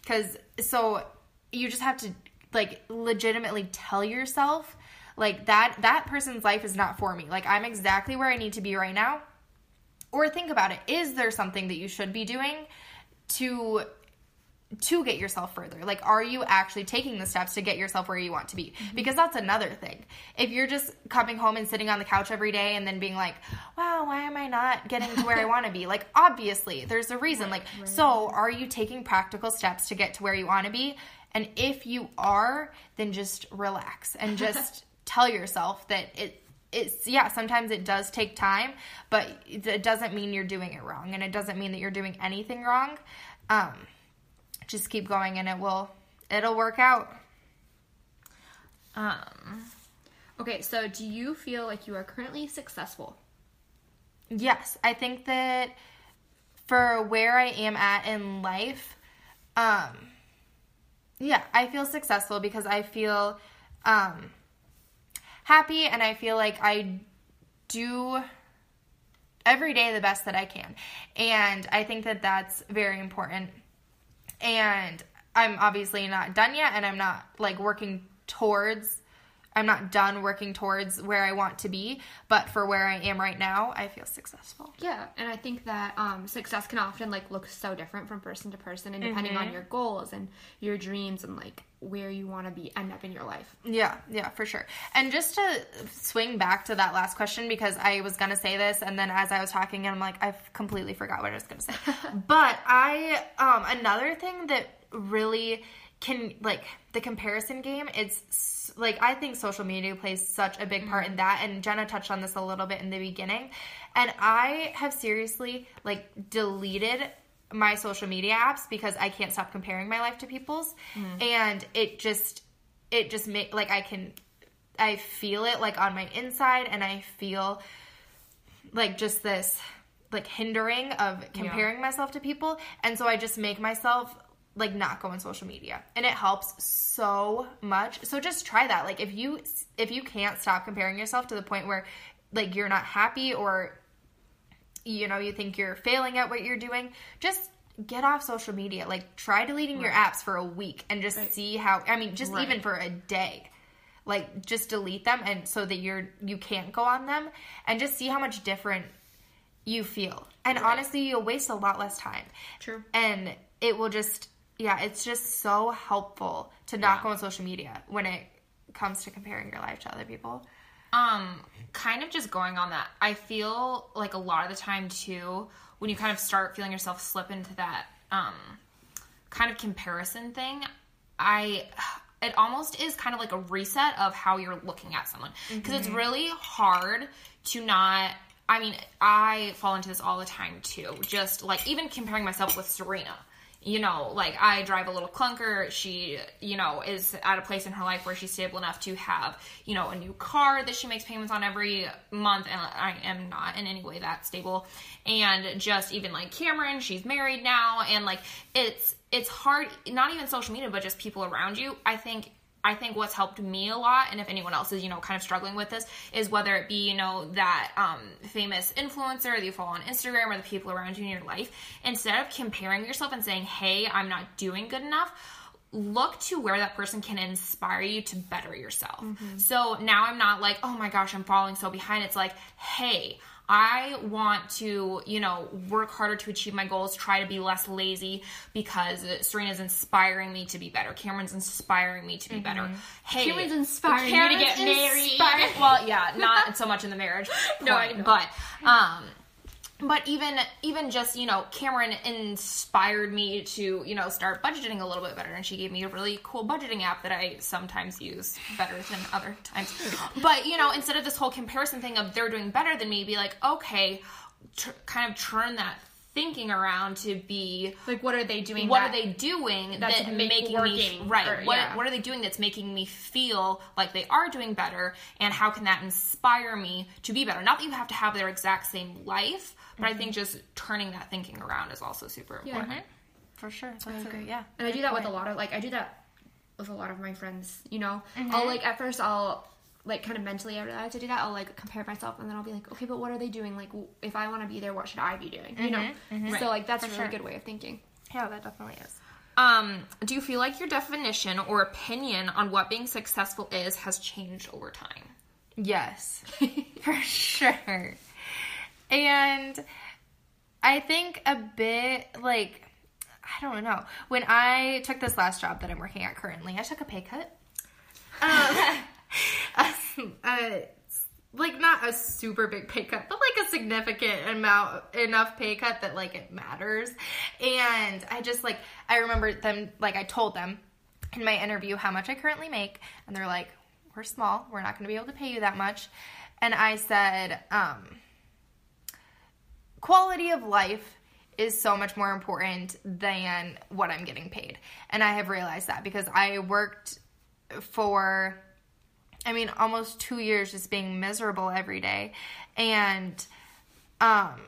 Because mm-hmm. so you just have to like legitimately tell yourself like that that person's life is not for me. Like i'm exactly where i need to be right now. Or think about it. Is there something that you should be doing to to get yourself further. Like, are you actually taking the steps to get yourself where you want to be? Mm-hmm. Because that's another thing. If you're just coming home and sitting on the couch every day and then being like, wow, why am I not getting to where I want to be? Like, obviously, there's a reason. Right, like, right. so are you taking practical steps to get to where you want to be? And if you are, then just relax and just tell yourself that it it's yeah sometimes it does take time but it doesn't mean you're doing it wrong and it doesn't mean that you're doing anything wrong um just keep going and it will it'll work out. Um okay, so do you feel like you are currently successful? Yes, I think that for where I am at in life, um yeah, I feel successful because I feel um happy and I feel like I do every day the best that I can. And I think that that's very important and I'm obviously not done yet and I'm not like working towards I'm not done working towards where I want to be, but for where I am right now, I feel successful. Yeah, and I think that um, success can often like look so different from person to person, and depending mm-hmm. on your goals and your dreams and like where you want to be end up in your life. Yeah, yeah, for sure. And just to swing back to that last question because I was gonna say this, and then as I was talking, I'm like, I've completely forgot what I was gonna say. but I, um, another thing that really can like the comparison game. It's like I think social media plays such a big part in that and Jenna touched on this a little bit in the beginning. And I have seriously like deleted my social media apps because I can't stop comparing my life to people's mm. and it just it just make like I can I feel it like on my inside and I feel like just this like hindering of comparing yeah. myself to people and so I just make myself like not go on social media. And it helps so much. So just try that. Like if you if you can't stop comparing yourself to the point where like you're not happy or you know you think you're failing at what you're doing just get off social media. Like try deleting right. your apps for a week and just right. see how i mean just right. even for a day. Like just delete them and so that you're you can't go on them and just see how much different you feel. And honestly you'll waste a lot less time. True. And it will just yeah, it's just so helpful to not yeah. go on social media when it comes to comparing your life to other people. Um, kind of just going on that. I feel like a lot of the time too, when you kind of start feeling yourself slip into that um kind of comparison thing, I it almost is kind of like a reset of how you're looking at someone because mm-hmm. it's really hard to not I mean, I fall into this all the time too. Just like even comparing myself with Serena you know, like I drive a little clunker. She, you know, is at a place in her life where she's stable enough to have, you know, a new car that she makes payments on every month. And I am not in any way that stable. And just even like Cameron, she's married now. And like it's, it's hard, not even social media, but just people around you. I think I think what's helped me a lot, and if anyone else is, you know, kind of struggling with this, is whether it be, you know, that um, famous influencer that you follow on Instagram or the people around you in your life, instead of comparing yourself and saying, hey, I'm not doing good enough, look to where that person can inspire you to better yourself. Mm-hmm. So now I'm not like, oh my gosh, I'm falling so behind. It's like, hey, I want to, you know, work harder to achieve my goals, try to be less lazy because Serena's inspiring me to be better. Cameron's inspiring me to be mm-hmm. better. Hey, Cameron's inspiring Cameron's me to get married. Well, yeah, not so much in the marriage. no, I know. But um but even even just you know cameron inspired me to you know start budgeting a little bit better and she gave me a really cool budgeting app that i sometimes use better than other times but you know instead of this whole comparison thing of they're doing better than me be like okay tr- kind of turn that thinking around to be Like, what are they doing? what are they doing that's that make- making me right or- what, yeah. what are they doing that's making me feel like they are doing better and how can that inspire me to be better not that you have to have their exact same life but i think just turning that thinking around is also super Yeah. important for sure that's great yeah And I do Great that with a lot of like I do that with a lot of my friends. You know, Mm-hmm. I'll like at first I'll like kind of mentally after I to do that I'll like compare myself and then I'll be like, okay, but what are they doing? Like, if I want to be there, what should I be doing? You know. Mm-hmm. So like that's a really good way of thinking. Yeah, that definitely is. Um, do you feel like your definition or opinion on what being successful is has changed over time? Yes, for sure. And I think a bit like I don't know. When I took this last job that I'm working at currently, I took a pay cut. Um, uh, like not a super big pay cut, but like a significant amount enough pay cut that like it matters. And I just like I remember them like I told them in my interview how much I currently make, and they're like, "We're small. We're not going to be able to pay you that much." And I said, um, "Quality of life." Is so much more important than what I'm getting paid. And I have realized that because I worked for I mean, almost two years just being miserable every day. And, um,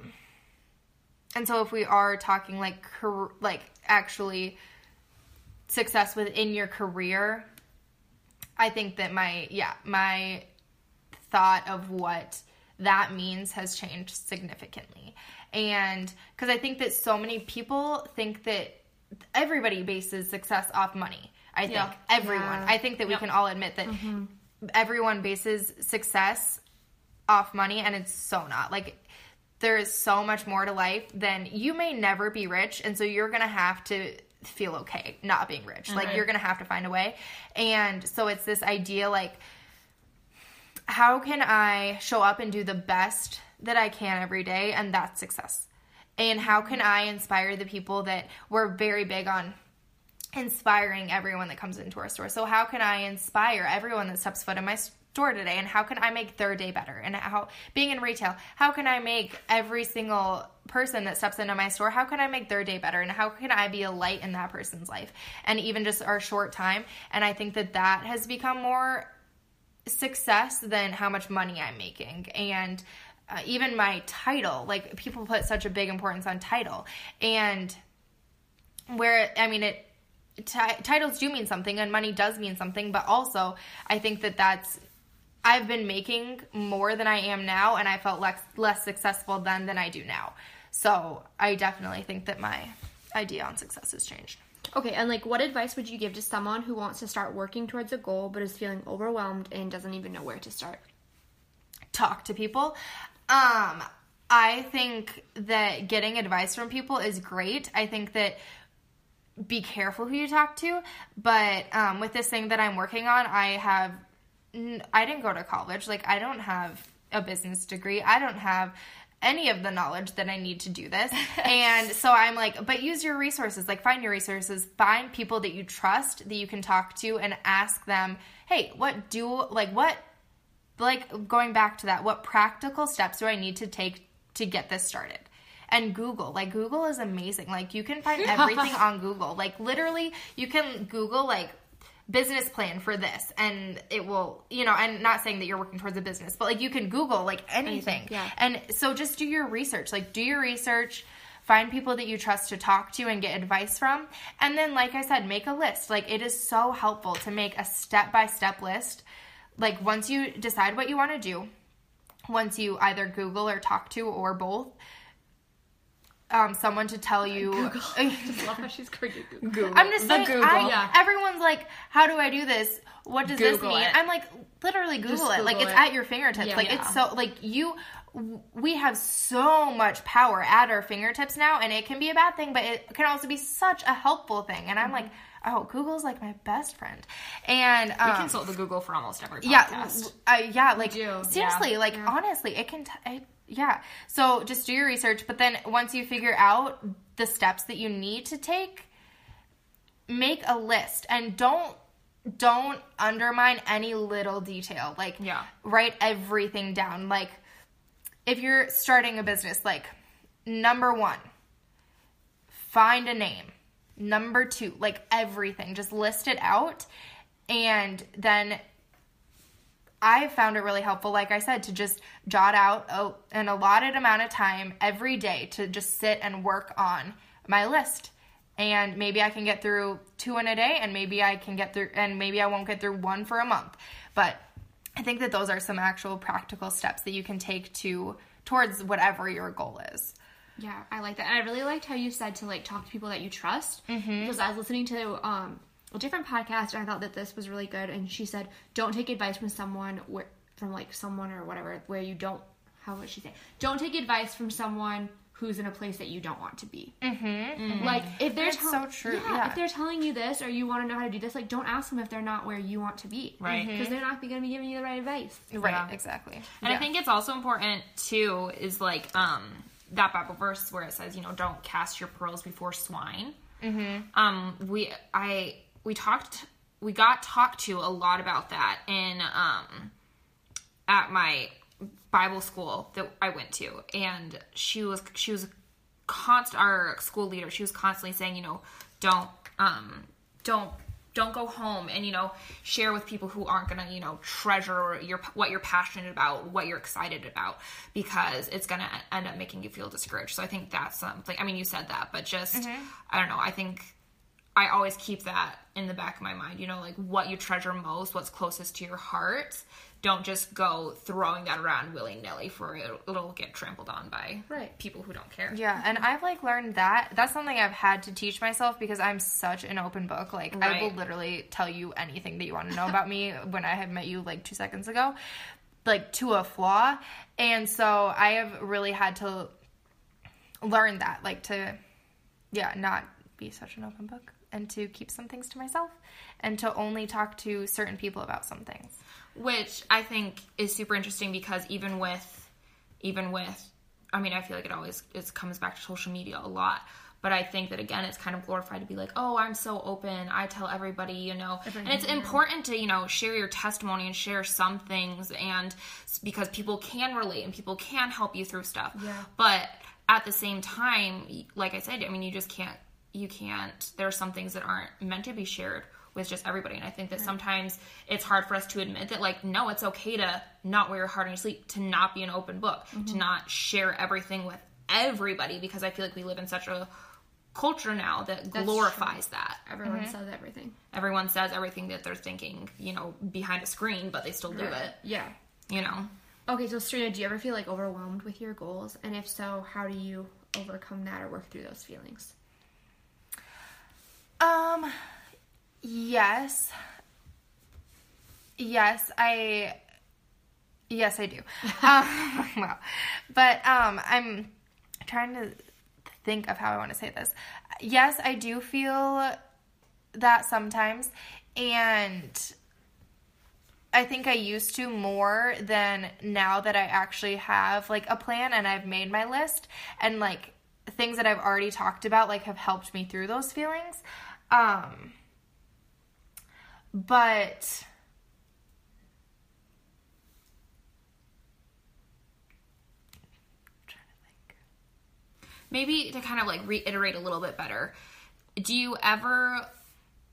and so if we are talking like, car- like actually success within your career, I think that my, yeah, my thought of what that means has changed significantly. And because I think that so many people think that everybody bases success off money. I think Yeah. everyone. Yeah. I think that we can all admit that mm-hmm. everyone bases success off money, and it's so not. Like, there is so much more to life than you may never be rich, and so you're gonna have to feel okay not being rich. Like, you're gonna have to find a way. And so it's this idea like, how can I show up and do the best that I can every day? And that's success. And how can I inspire the people that we're very big on inspiring everyone that comes into our store? So, how can I inspire everyone that steps foot in my store today? And how can I make their day better? And how, being in retail, how can I make every single person that steps into my store, how can I make their day better? And how can I be a light in that person's life? And even just our short time. And I think that that has become more success than how much money I'm making. And uh, even my title, like people put such a big importance on title. And where, I mean, it, ti titles do mean something and money does mean something, but also I think that that's, I've been making more than I am now and I felt less, less successful then than I do now. So I definitely think that my idea on success has changed. Okay, and like, what advice would you give to someone who wants to start working towards a goal but is feeling overwhelmed and doesn't even know where to start? talk to people. Um, I think that getting advice from people is great. I think that be careful who you talk to, but um, with this thing that I'm working on, I have I didn't go to college. Like I don't have a business degree. I don't have any of the knowledge that I need to do this. and so I'm like, but use your resources. Like find your resources, find people that you trust that you can talk to and ask them, "Hey, what do like what like going back to that, what practical steps do I need to take to get this started? And Google, like Google is amazing. Like you can find everything on Google. Like literally, you can Google like business plan for this and it will you know and not saying that you're working towards a business but like you can google like anything. Yeah. and so just do your research. Like do your research find people that you trust to talk to and get advice from and then like i said make a list. Like it is so helpful to make a step by step list. Like once you decide what you want to do once you either google or talk to or both um, someone to tell you i Just love how she's creating Google. I'm just saying, Google. I, Yeah. everyone's like, how do I do this? What does this mean? it. I'm like, literally Google Just it. like Google it's it. at your fingertips. Yeah. like Yeah. it's so like you. We have so much power at our fingertips now, and it can be a bad thing, but it can also be such a helpful thing. And I'm like, oh, Google's like my best friend. And um, We consult the Google for almost every podcast. yeah, uh, yeah, like do, seriously, like honestly, it can. T- it, Yeah. So just do your research, but then once you figure out the steps that you need to take, make a list and don't don't undermine any little detail. Like Yeah. write everything down. Like if you're starting a business, like number 1, find a name. Number 2, like everything, just list it out and then I found it really helpful, like I said, to just jot out a, an allotted amount of time every day to just sit and work on my list. And maybe I can get through two in a day, and maybe I can get through, and maybe I won't get through one for a month. But I think that those are some actual practical steps that you can take to towards whatever your goal is. Yeah, I like that. And I really liked how you said to like talk to people that you trust. Mm-hmm. Because I was listening to um, a different podcast and I thought that this was really good. And she said, don't take advice from someone where, from like someone or whatever where you don't. How would she say? Don't take advice from someone who's in a place that you don't want to be. Mm-hmm. Like if they're It's tell- so true, Yeah, yeah. if they're telling you this or you want to know how to do this, like don't ask them if they're not where you want to be. Right. Because they're not going to be giving you the right advice. Right, Yeah. exactly. And I think it's also important too is like um that Bible verse where it says, you know, don't cast your pearls before swine. Mm-hmm. Um, we I we talked we got talked to a lot about that in um at my Bible school that I went to, and she was she was const our school leader. She was constantly saying, you know, don't um don't don't go home and you know share with people who aren't gonna you know treasure your what you're passionate about what you're excited about because it's gonna end up making you feel discouraged so i think that's something i mean you said that but just i don't know i think i always keep that in the back of my mind you know like what you treasure most what's closest to your heart don't just go throwing that around willy-nilly for it it'll get trampled on by Right. people who don't care Yeah, and I've like learned that. That's something I've had to teach myself because I'm such an open book. Like I will literally tell you anything that you want to know about me when I had met you like 2 seconds ago, like to a flaw. And so I have really had to learn that like to yeah, not be such an open book and to keep some things to myself and to only talk to certain people about some things. which I think is super interesting because even with, even with, I mean, I feel like it always it comes back to social media a lot. But I think that again, it's kind of glorified to be like, oh, I'm so open. I tell everybody, you know, and it's important to you know share your testimony and share some things, and because people can relate and people can help you through stuff. Yeah. But at the same time, like I said, I mean, you just can't, you can't. There are some things that aren't meant to be shared with just everybody, and I think that sometimes it's hard for us to admit that, like, no, it's okay to not wear your heart on your sleeve, to not be an open book, to mm-hmm. not share everything with everybody, because I feel like we live in such a culture now that glorifies that. Everyone mm-hmm. says everything. Everyone says everything that they're thinking, you know, behind a screen, but they still do it. Yeah. You know. Okay, so Serena, do you ever feel like overwhelmed with your goals? And if so, how do you overcome that or work through those feelings? Um, yes. Yes, I. Yes, I do. um, wow. But um, I'm trying to think of how I want to say this. Yes, I do feel that sometimes, and I think I used to more than now that I actually have like a plan and I've made my list and like things that I've already talked about like have helped me through those feelings. Um but maybe to kind of like reiterate a little bit better do you ever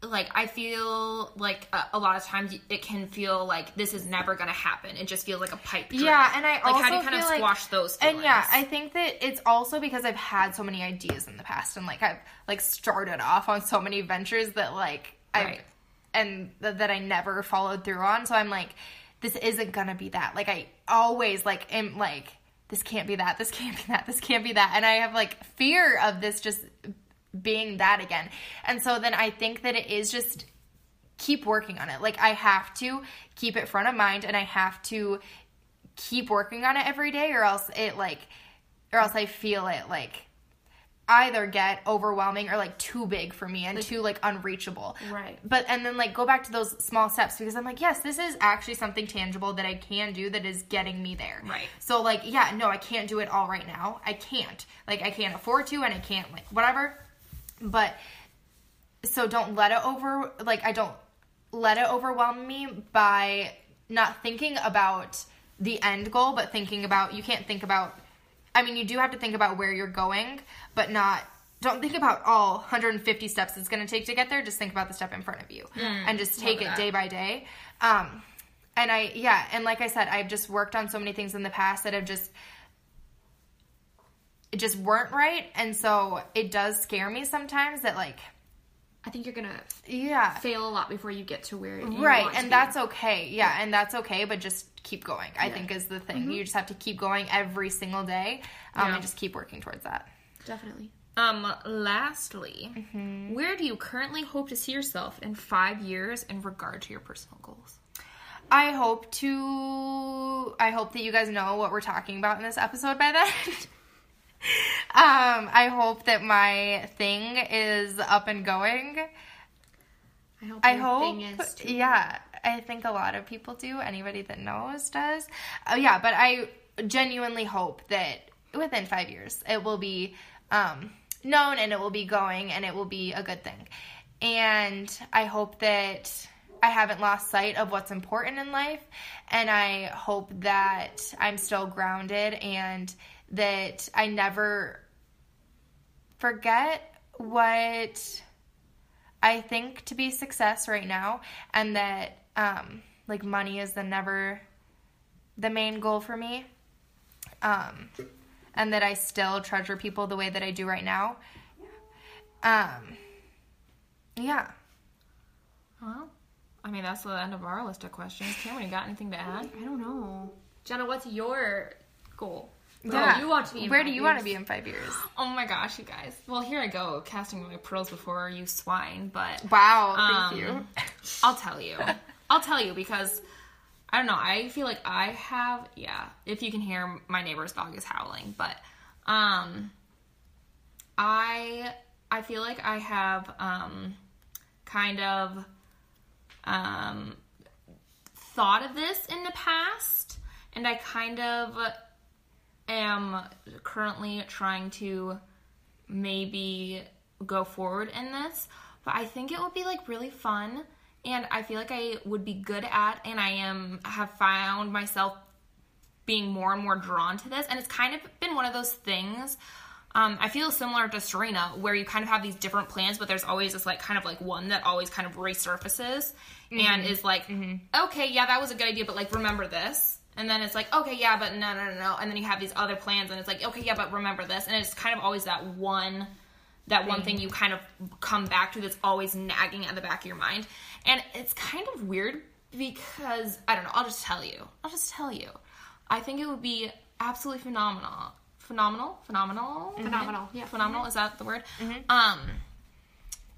like i feel like a, a lot of times it can feel like this is never gonna happen it just feels like a pipe dream. Yeah, and I like also how do you kind of feel like- squash those feelings? And yeah, I think that it's also because I've had so many ideas in the past, and like I've like started off on so many ventures that like I Right. and th- that I never followed through on. So I'm like, this isn't gonna be that. Like I always like am like this can't be that. This can't be that. This can't be that. And I have like fear of this just being that again. And so then I think that it is just keep working on it. Like I have to keep it front of mind and I have to keep working on it every day or else it like or else I feel it like either get overwhelming or like too big for me and too like unreachable. Right. But and then like go back to those small steps because I'm like, yes, this is actually something tangible that I can do that is getting me there. Right. So like, yeah, no, I can't do it all right now. I can't. Like I can't afford to and I can't like whatever. But so don't let it over like I don't let it overwhelm me by not thinking about the end goal, but thinking about you can't think about I mean, you do have to think about where you're going, but not don't think about all 150 steps it's going to take to get there. Just think about the step in front of you and just take it day by day. Um, and I, yeah, and like I said, I've just worked on so many things in the past that have just, just weren't right. And so it does scare me sometimes that, like, I think you're gonna yeah, fail a lot before you get to where you right want to and be. that's okay yeah and that's okay but just keep going i think is the thing you just have to keep going every single day um, Yeah. and just keep working towards that definitely. Um, lastly, Mm-hmm. where do you currently hope to see yourself in five years in regard to your personal goals? i hope to i hope that you guys know what we're talking about in this episode by then um i hope that my thing is up and going I hope. I hope. Thing is to, yeah, I think a lot of people do. Anybody that knows does. Uh, yeah, but I genuinely hope that within five years it will be um, known and it will be going and it will be a good thing. And I hope that I haven't lost sight of what's important in life. And I hope that I'm still grounded and that I never forget what I think to be success right now, and that um, like money is the never the main goal for me, um, and that I still treasure people the way that I do right now. Um, yeah. Well, I mean, that's the end of our list of questions. Cameron, you got anything to add? I don't know. Jenna, what's your goal? Where Yeah. do you want to be? in Where five do you want to years? be in five years? Oh my gosh, you guys. Well, here I go, casting my pearls before you swine, but Wow, Um, thank you. I'll tell you. I'll tell you because I don't know. I feel like I have yeah. If you can hear my neighbor's dog is howling, but um, I I feel like I have um, kind of um thought of this in the past, and I kind of am currently trying to maybe go forward in this but i think it would be like really fun and i feel like i would be good at and i am have found myself being more and more drawn to this and it's kind of been one of those things um, i feel similar to serena where you kind of have these different plans but there's always this like kind of like one that always kind of resurfaces and is like okay yeah that was a good idea but like remember this and then it's like okay yeah but no no no no and then you have these other plans and it's like okay yeah but remember this and it's kind of always that one that one thing you kind of come back to that's always nagging at the back of your mind. And it's kind of weird because I don't know, I'll just tell you. I'll just tell you. I think it would be absolutely phenomenal. Phenomenal? Phenomenal? Phenomenal, yeah. Phenomenal, is that the word? Um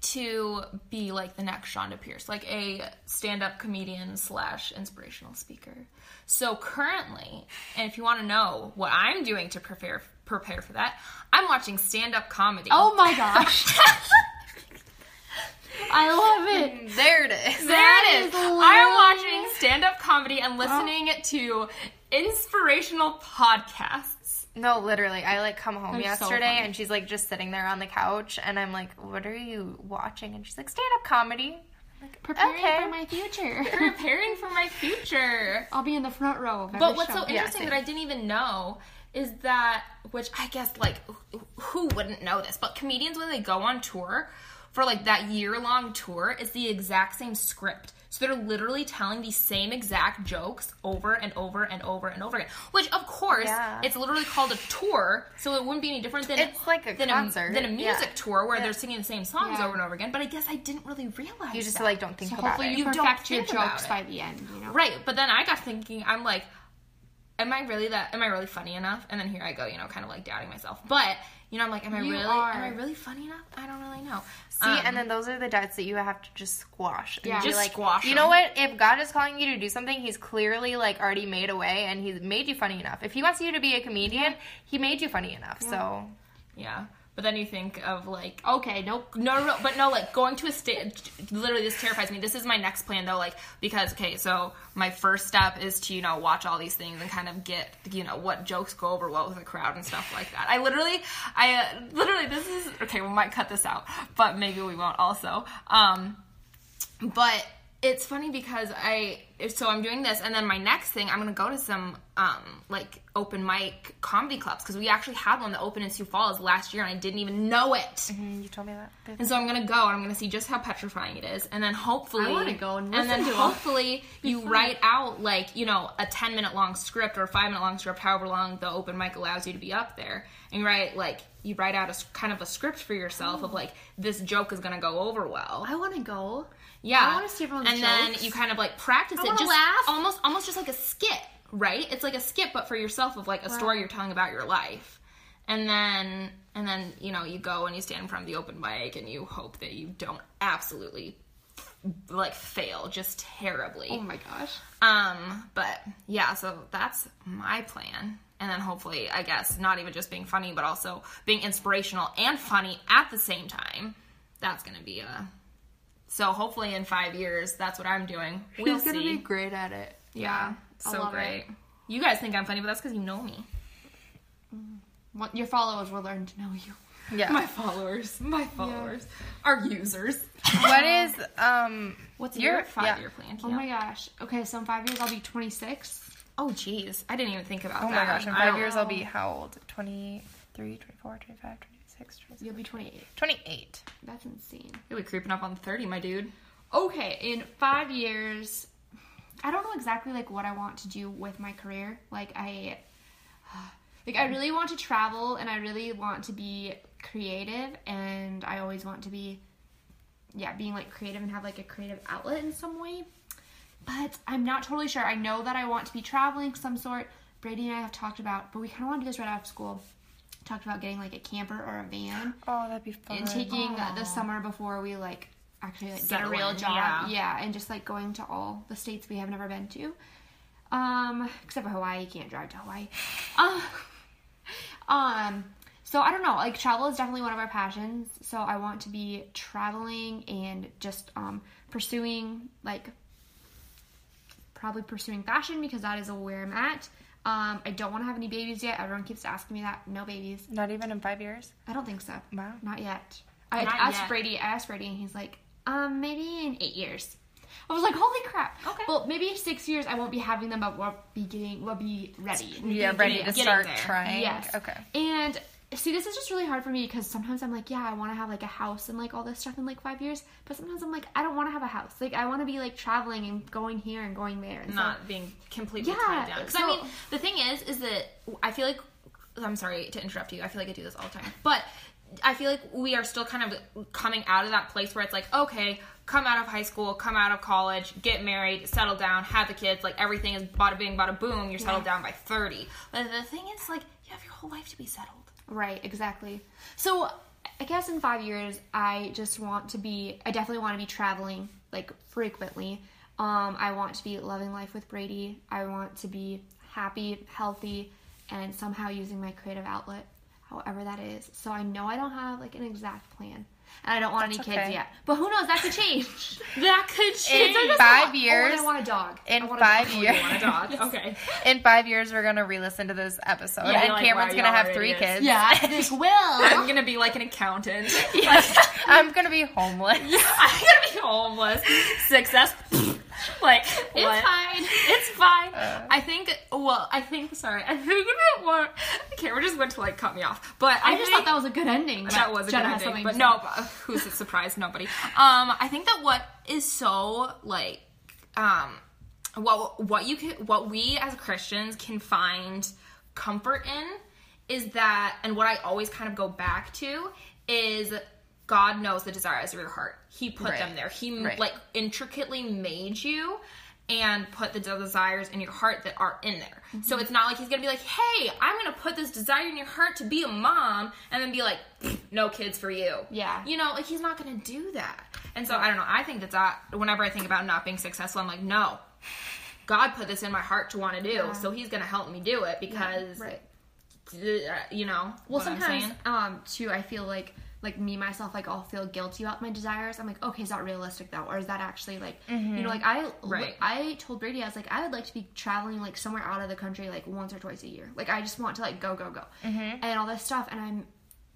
to be like the next Chonda Pierce, like a stand-up comedian slash inspirational speaker. So currently, and if you want to know what I'm doing to prepare prepare for that, I'm watching stand-up comedy. Oh my gosh. I love it. There it is. There it is. is I'm watching stand up comedy and listening oh. to inspirational podcasts. No, literally. I like come home They're so yesterday funny. and she's like just sitting there on the couch and I'm like, "What are you watching?" And she's like, "Stand up comedy." like Preparing Okay. for my future. Preparing for my future. I'll be in the front row of But what's show. so interesting that I didn't even know is that, which I guess, like, who wouldn't know this? But comedians, when they go on tour for like that year long tour, it's the exact same script. So they're literally telling the same exact jokes over and over and over and over again. Which, of course, Yeah. it's literally called a tour, so it wouldn't be any different than It's like a than concert, than a music yeah. tour where they're singing the same songs Yeah. over and over again. But I guess I didn't really realize You just that. like don't think about Hopefully it. you, You don't perfect your jokes by the end, you know? Right, but then I got thinking, I'm like, am I really that? Am I really funny enough? And then here I go, you know, kind of like doubting myself. But you know, I'm like, am I You really? are. Am I really funny enough? I don't really know. See, and um, then those are the doubts that you have to just squash. And Yeah. Just like, squash You know what? If God is calling you to do something, He's clearly like already made a way, and He's made you funny enough. If He wants you to be a comedian, He made you funny enough. So yeah. But then you think of like Okay, no, no, no, but no, like going to a stage. Literally, this terrifies me. This is my next plan, though, like because okay, so my first step is to you know watch all these things and kind of get you know what jokes go over well with the crowd and stuff like that. I literally, I uh, literally, this is okay. We might cut this out, but maybe we won't. Also, um, but it's funny because I so I'm doing this and then my next thing I'm gonna go to some um like open mic comedy clubs because we actually had one that opened in Sioux Falls last year and I didn't even know it. Mm, you told me that. And so I'm gonna go and I'm gonna see just how petrifying it is, and then hopefully I wanna go and then to 'em. hopefully you write out like you know a 10 minute long script or a five minute long script, however long the open mic allows you to be up there, and you write like you write out a kind of a script for yourself of like this joke is gonna go over well. I want to go. Yeah, I wanna see everyone's and then you kind of like practice I it, just laugh. almost almost just like a skit, right? It's like a skit, but for yourself of like a story you're telling about your life, and then and then you know you go and you stand in front of the open mic and you hope that you don't absolutely like fail just terribly. Oh my gosh. Um, but yeah, so that's my plan. And then hopefully, I guess, not even just being funny, but also being inspirational and funny at the same time. That's gonna be a. So hopefully, in five years, that's what I'm doing. We'll He's gonna see. be great at it. yeah, I so great. it. You guys think I'm funny, but that's because you know me. What your followers will learn to know you. Yeah. My followers, my followers, our users. what is um? What's Your- your five-year plan? Oh my gosh. Okay, so in five years I'll be 26. Oh, jeez, I didn't even think about Oh that. my gosh! In five years, I'll be how old? 23, 24, 25, 26, 27, You'll be 28. 28. That's insane. You'll be creeping up on thirty, my dude. Okay, in five years, I don't know exactly like what I want to do with my career. Like I, like I really want to travel and I really want to be creative and I always want to be, yeah, being like creative and have like a creative outlet in some way. But I'm not totally sure. I know that I want to be traveling some sort. Brady and I have talked about, but we kind of want to do this right out of school. Talked about getting like a camper or a van Oh, that'd be fun. and taking the summer before we like actually like get a real in, job. yeah. and just like going to all the states we have never been to. Um, except for Hawaii, you can't drive to Hawaii. Um, um, so I don't know. Like travel is definitely one of our passions. So I want to be traveling and just um pursuing like probably pursuing fashion because that is where I'm at. Um, I don't want to have any babies yet. Everyone keeps asking me that. No babies. Not even in five years. I don't think so. Wow. Not yet. I Not asked yet. Brady. I asked Brady, and he's like, um, maybe in eight years. I was like, holy crap. Okay. Well, maybe in six years I won't be having them, but we'll be getting, we'll be ready. Yeah, ready to getting start there. trying. Yes. Okay. And see, this is just really hard for me because sometimes I'm like, yeah, I want to have like a house and like all this stuff in like five years, but sometimes I'm like, I don't want to have a house. Like, I want to be like traveling and going here and going there. And so- not being completely Yeah, tied down. Because I mean, the thing is, is that I feel like I'm sorry to interrupt you. I feel like I do this all the time, but I feel like we are still kind of coming out of that place where it's like, okay, come out of high school, come out of college, get married, settle down, have the kids. Like everything is bada bing, bada boom. You're settled down by 30. But the thing is, like, you have your whole life to be settled. Right, exactly. So I guess in five years, I just want to be. I definitely want to be traveling like frequently. Um, I want to be loving life with Brady. I want to be happy, healthy, and somehow using my creative outlet, however that is. So I know I don't have like an exact plan, and I don't want That's any kids okay. yet. But who knows? That could change. That could change. Oh, I just five want- years. Oh, and I want a dog. In I want a five dog. years. Want a dog? Okay. In five years, we're gonna re-listen to this episode, Yeah, and like, Cameron's gonna have three idiots. kids. Yeah, like Will. I'm gonna be like an accountant. I'm gonna be homeless. I'm gonna be homeless. Success. like It's what? fine. It's fine. I think. Well, I think. Sorry, I think that what. Okay, we're just going to like cut me off. But I, I just thought that was a good ending. that was a Jenna good ending. But no, uh, who's surprised? Nobody. Um, I think that what is so like, um, what what you can what we as Christians can find comfort in is that, and what I always kind of go back to is. God knows the desires of your heart. He put Right. them there. He Right. like intricately made you and put the desires in your heart that are in there. So Mm-hmm. it's not like he's gonna be like, hey, I'm gonna put this desire in your heart to be a mom, and then be like, no kids for you. Yeah. You know, like he's not gonna do that. And so I don't know. I think that that whenever I think about not being successful, I'm like, no, God put this in my heart to want to do, so He's gonna help me do it because Right. uh, you know. Well, sometimes um too, I feel like like me myself, like I'll feel guilty about my desires. I'm like, okay, is that realistic though, or is that actually like you know, mm-hmm. like I Right. I told Brady I was like I would like to be traveling like somewhere out of the country like once or twice a year. Like I just want to like go go go mm-hmm. and all this stuff, and I'm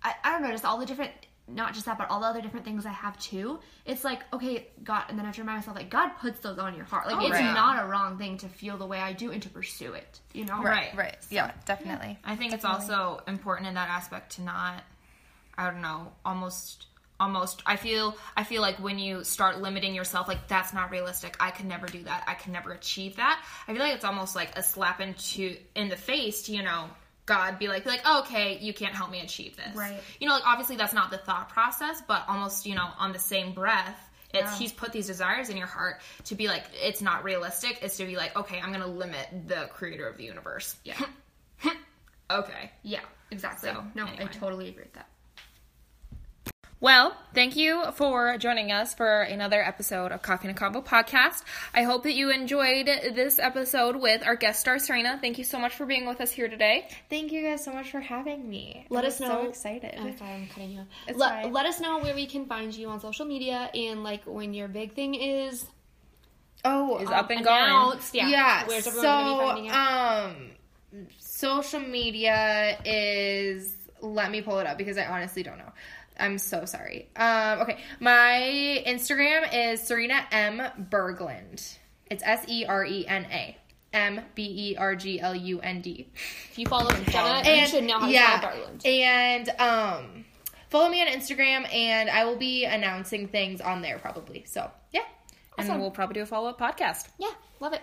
I, I don't know, just all the different. Not just that, but all the other different things I have too. It's like, okay, God, and then I have to remind myself, like, God puts those on your heart. Like, oh, it's right. not a wrong thing to feel the way I do and to pursue it, you know? Right. Right. Yeah, definitely. I think it's also important in that aspect to not I don't know, almost almost I feel I feel like when you start limiting yourself like that's not realistic. I could never do that. I could never achieve that. I feel like it's almost like a slap into in the face to, you know, God be like be like, oh, "Okay, you can't help me achieve this." Right. You know, like obviously that's not the thought process, but almost, you know, on the same breath it's he's put these desires in your heart to be like it's not realistic. It's to be like, okay, I'm gonna limit the creator of the universe. Yeah. Okay. Yeah, exactly. So, no, I totally agree with that. Well, thank you for joining us for another episode of Coffee and a Combo podcast. I hope that you enjoyed this episode with our guest star Serena. Thank you so much for being with us here today. Thank you guys so much for having me. Let I'm us know. So excited. I'm sorry, I'm cutting you off. It's let, fine. let us know where we can find you on social media and like when your big thing is Oh, Is um, up and announced. Yeah. Yeah. Where's so, be finding out? um, social media is. Let me pull it up because I honestly don't know. I'm so sorry. Um, okay, my Instagram is Serena M Berglund. It's S E R E N A M B E R G L U N D. if you follow Jenna, you And should know how to yeah, spell Garland. and um, follow me on Instagram, and I will be announcing things on there probably. So yeah, And we'll probably do a follow up podcast. Yeah, love it.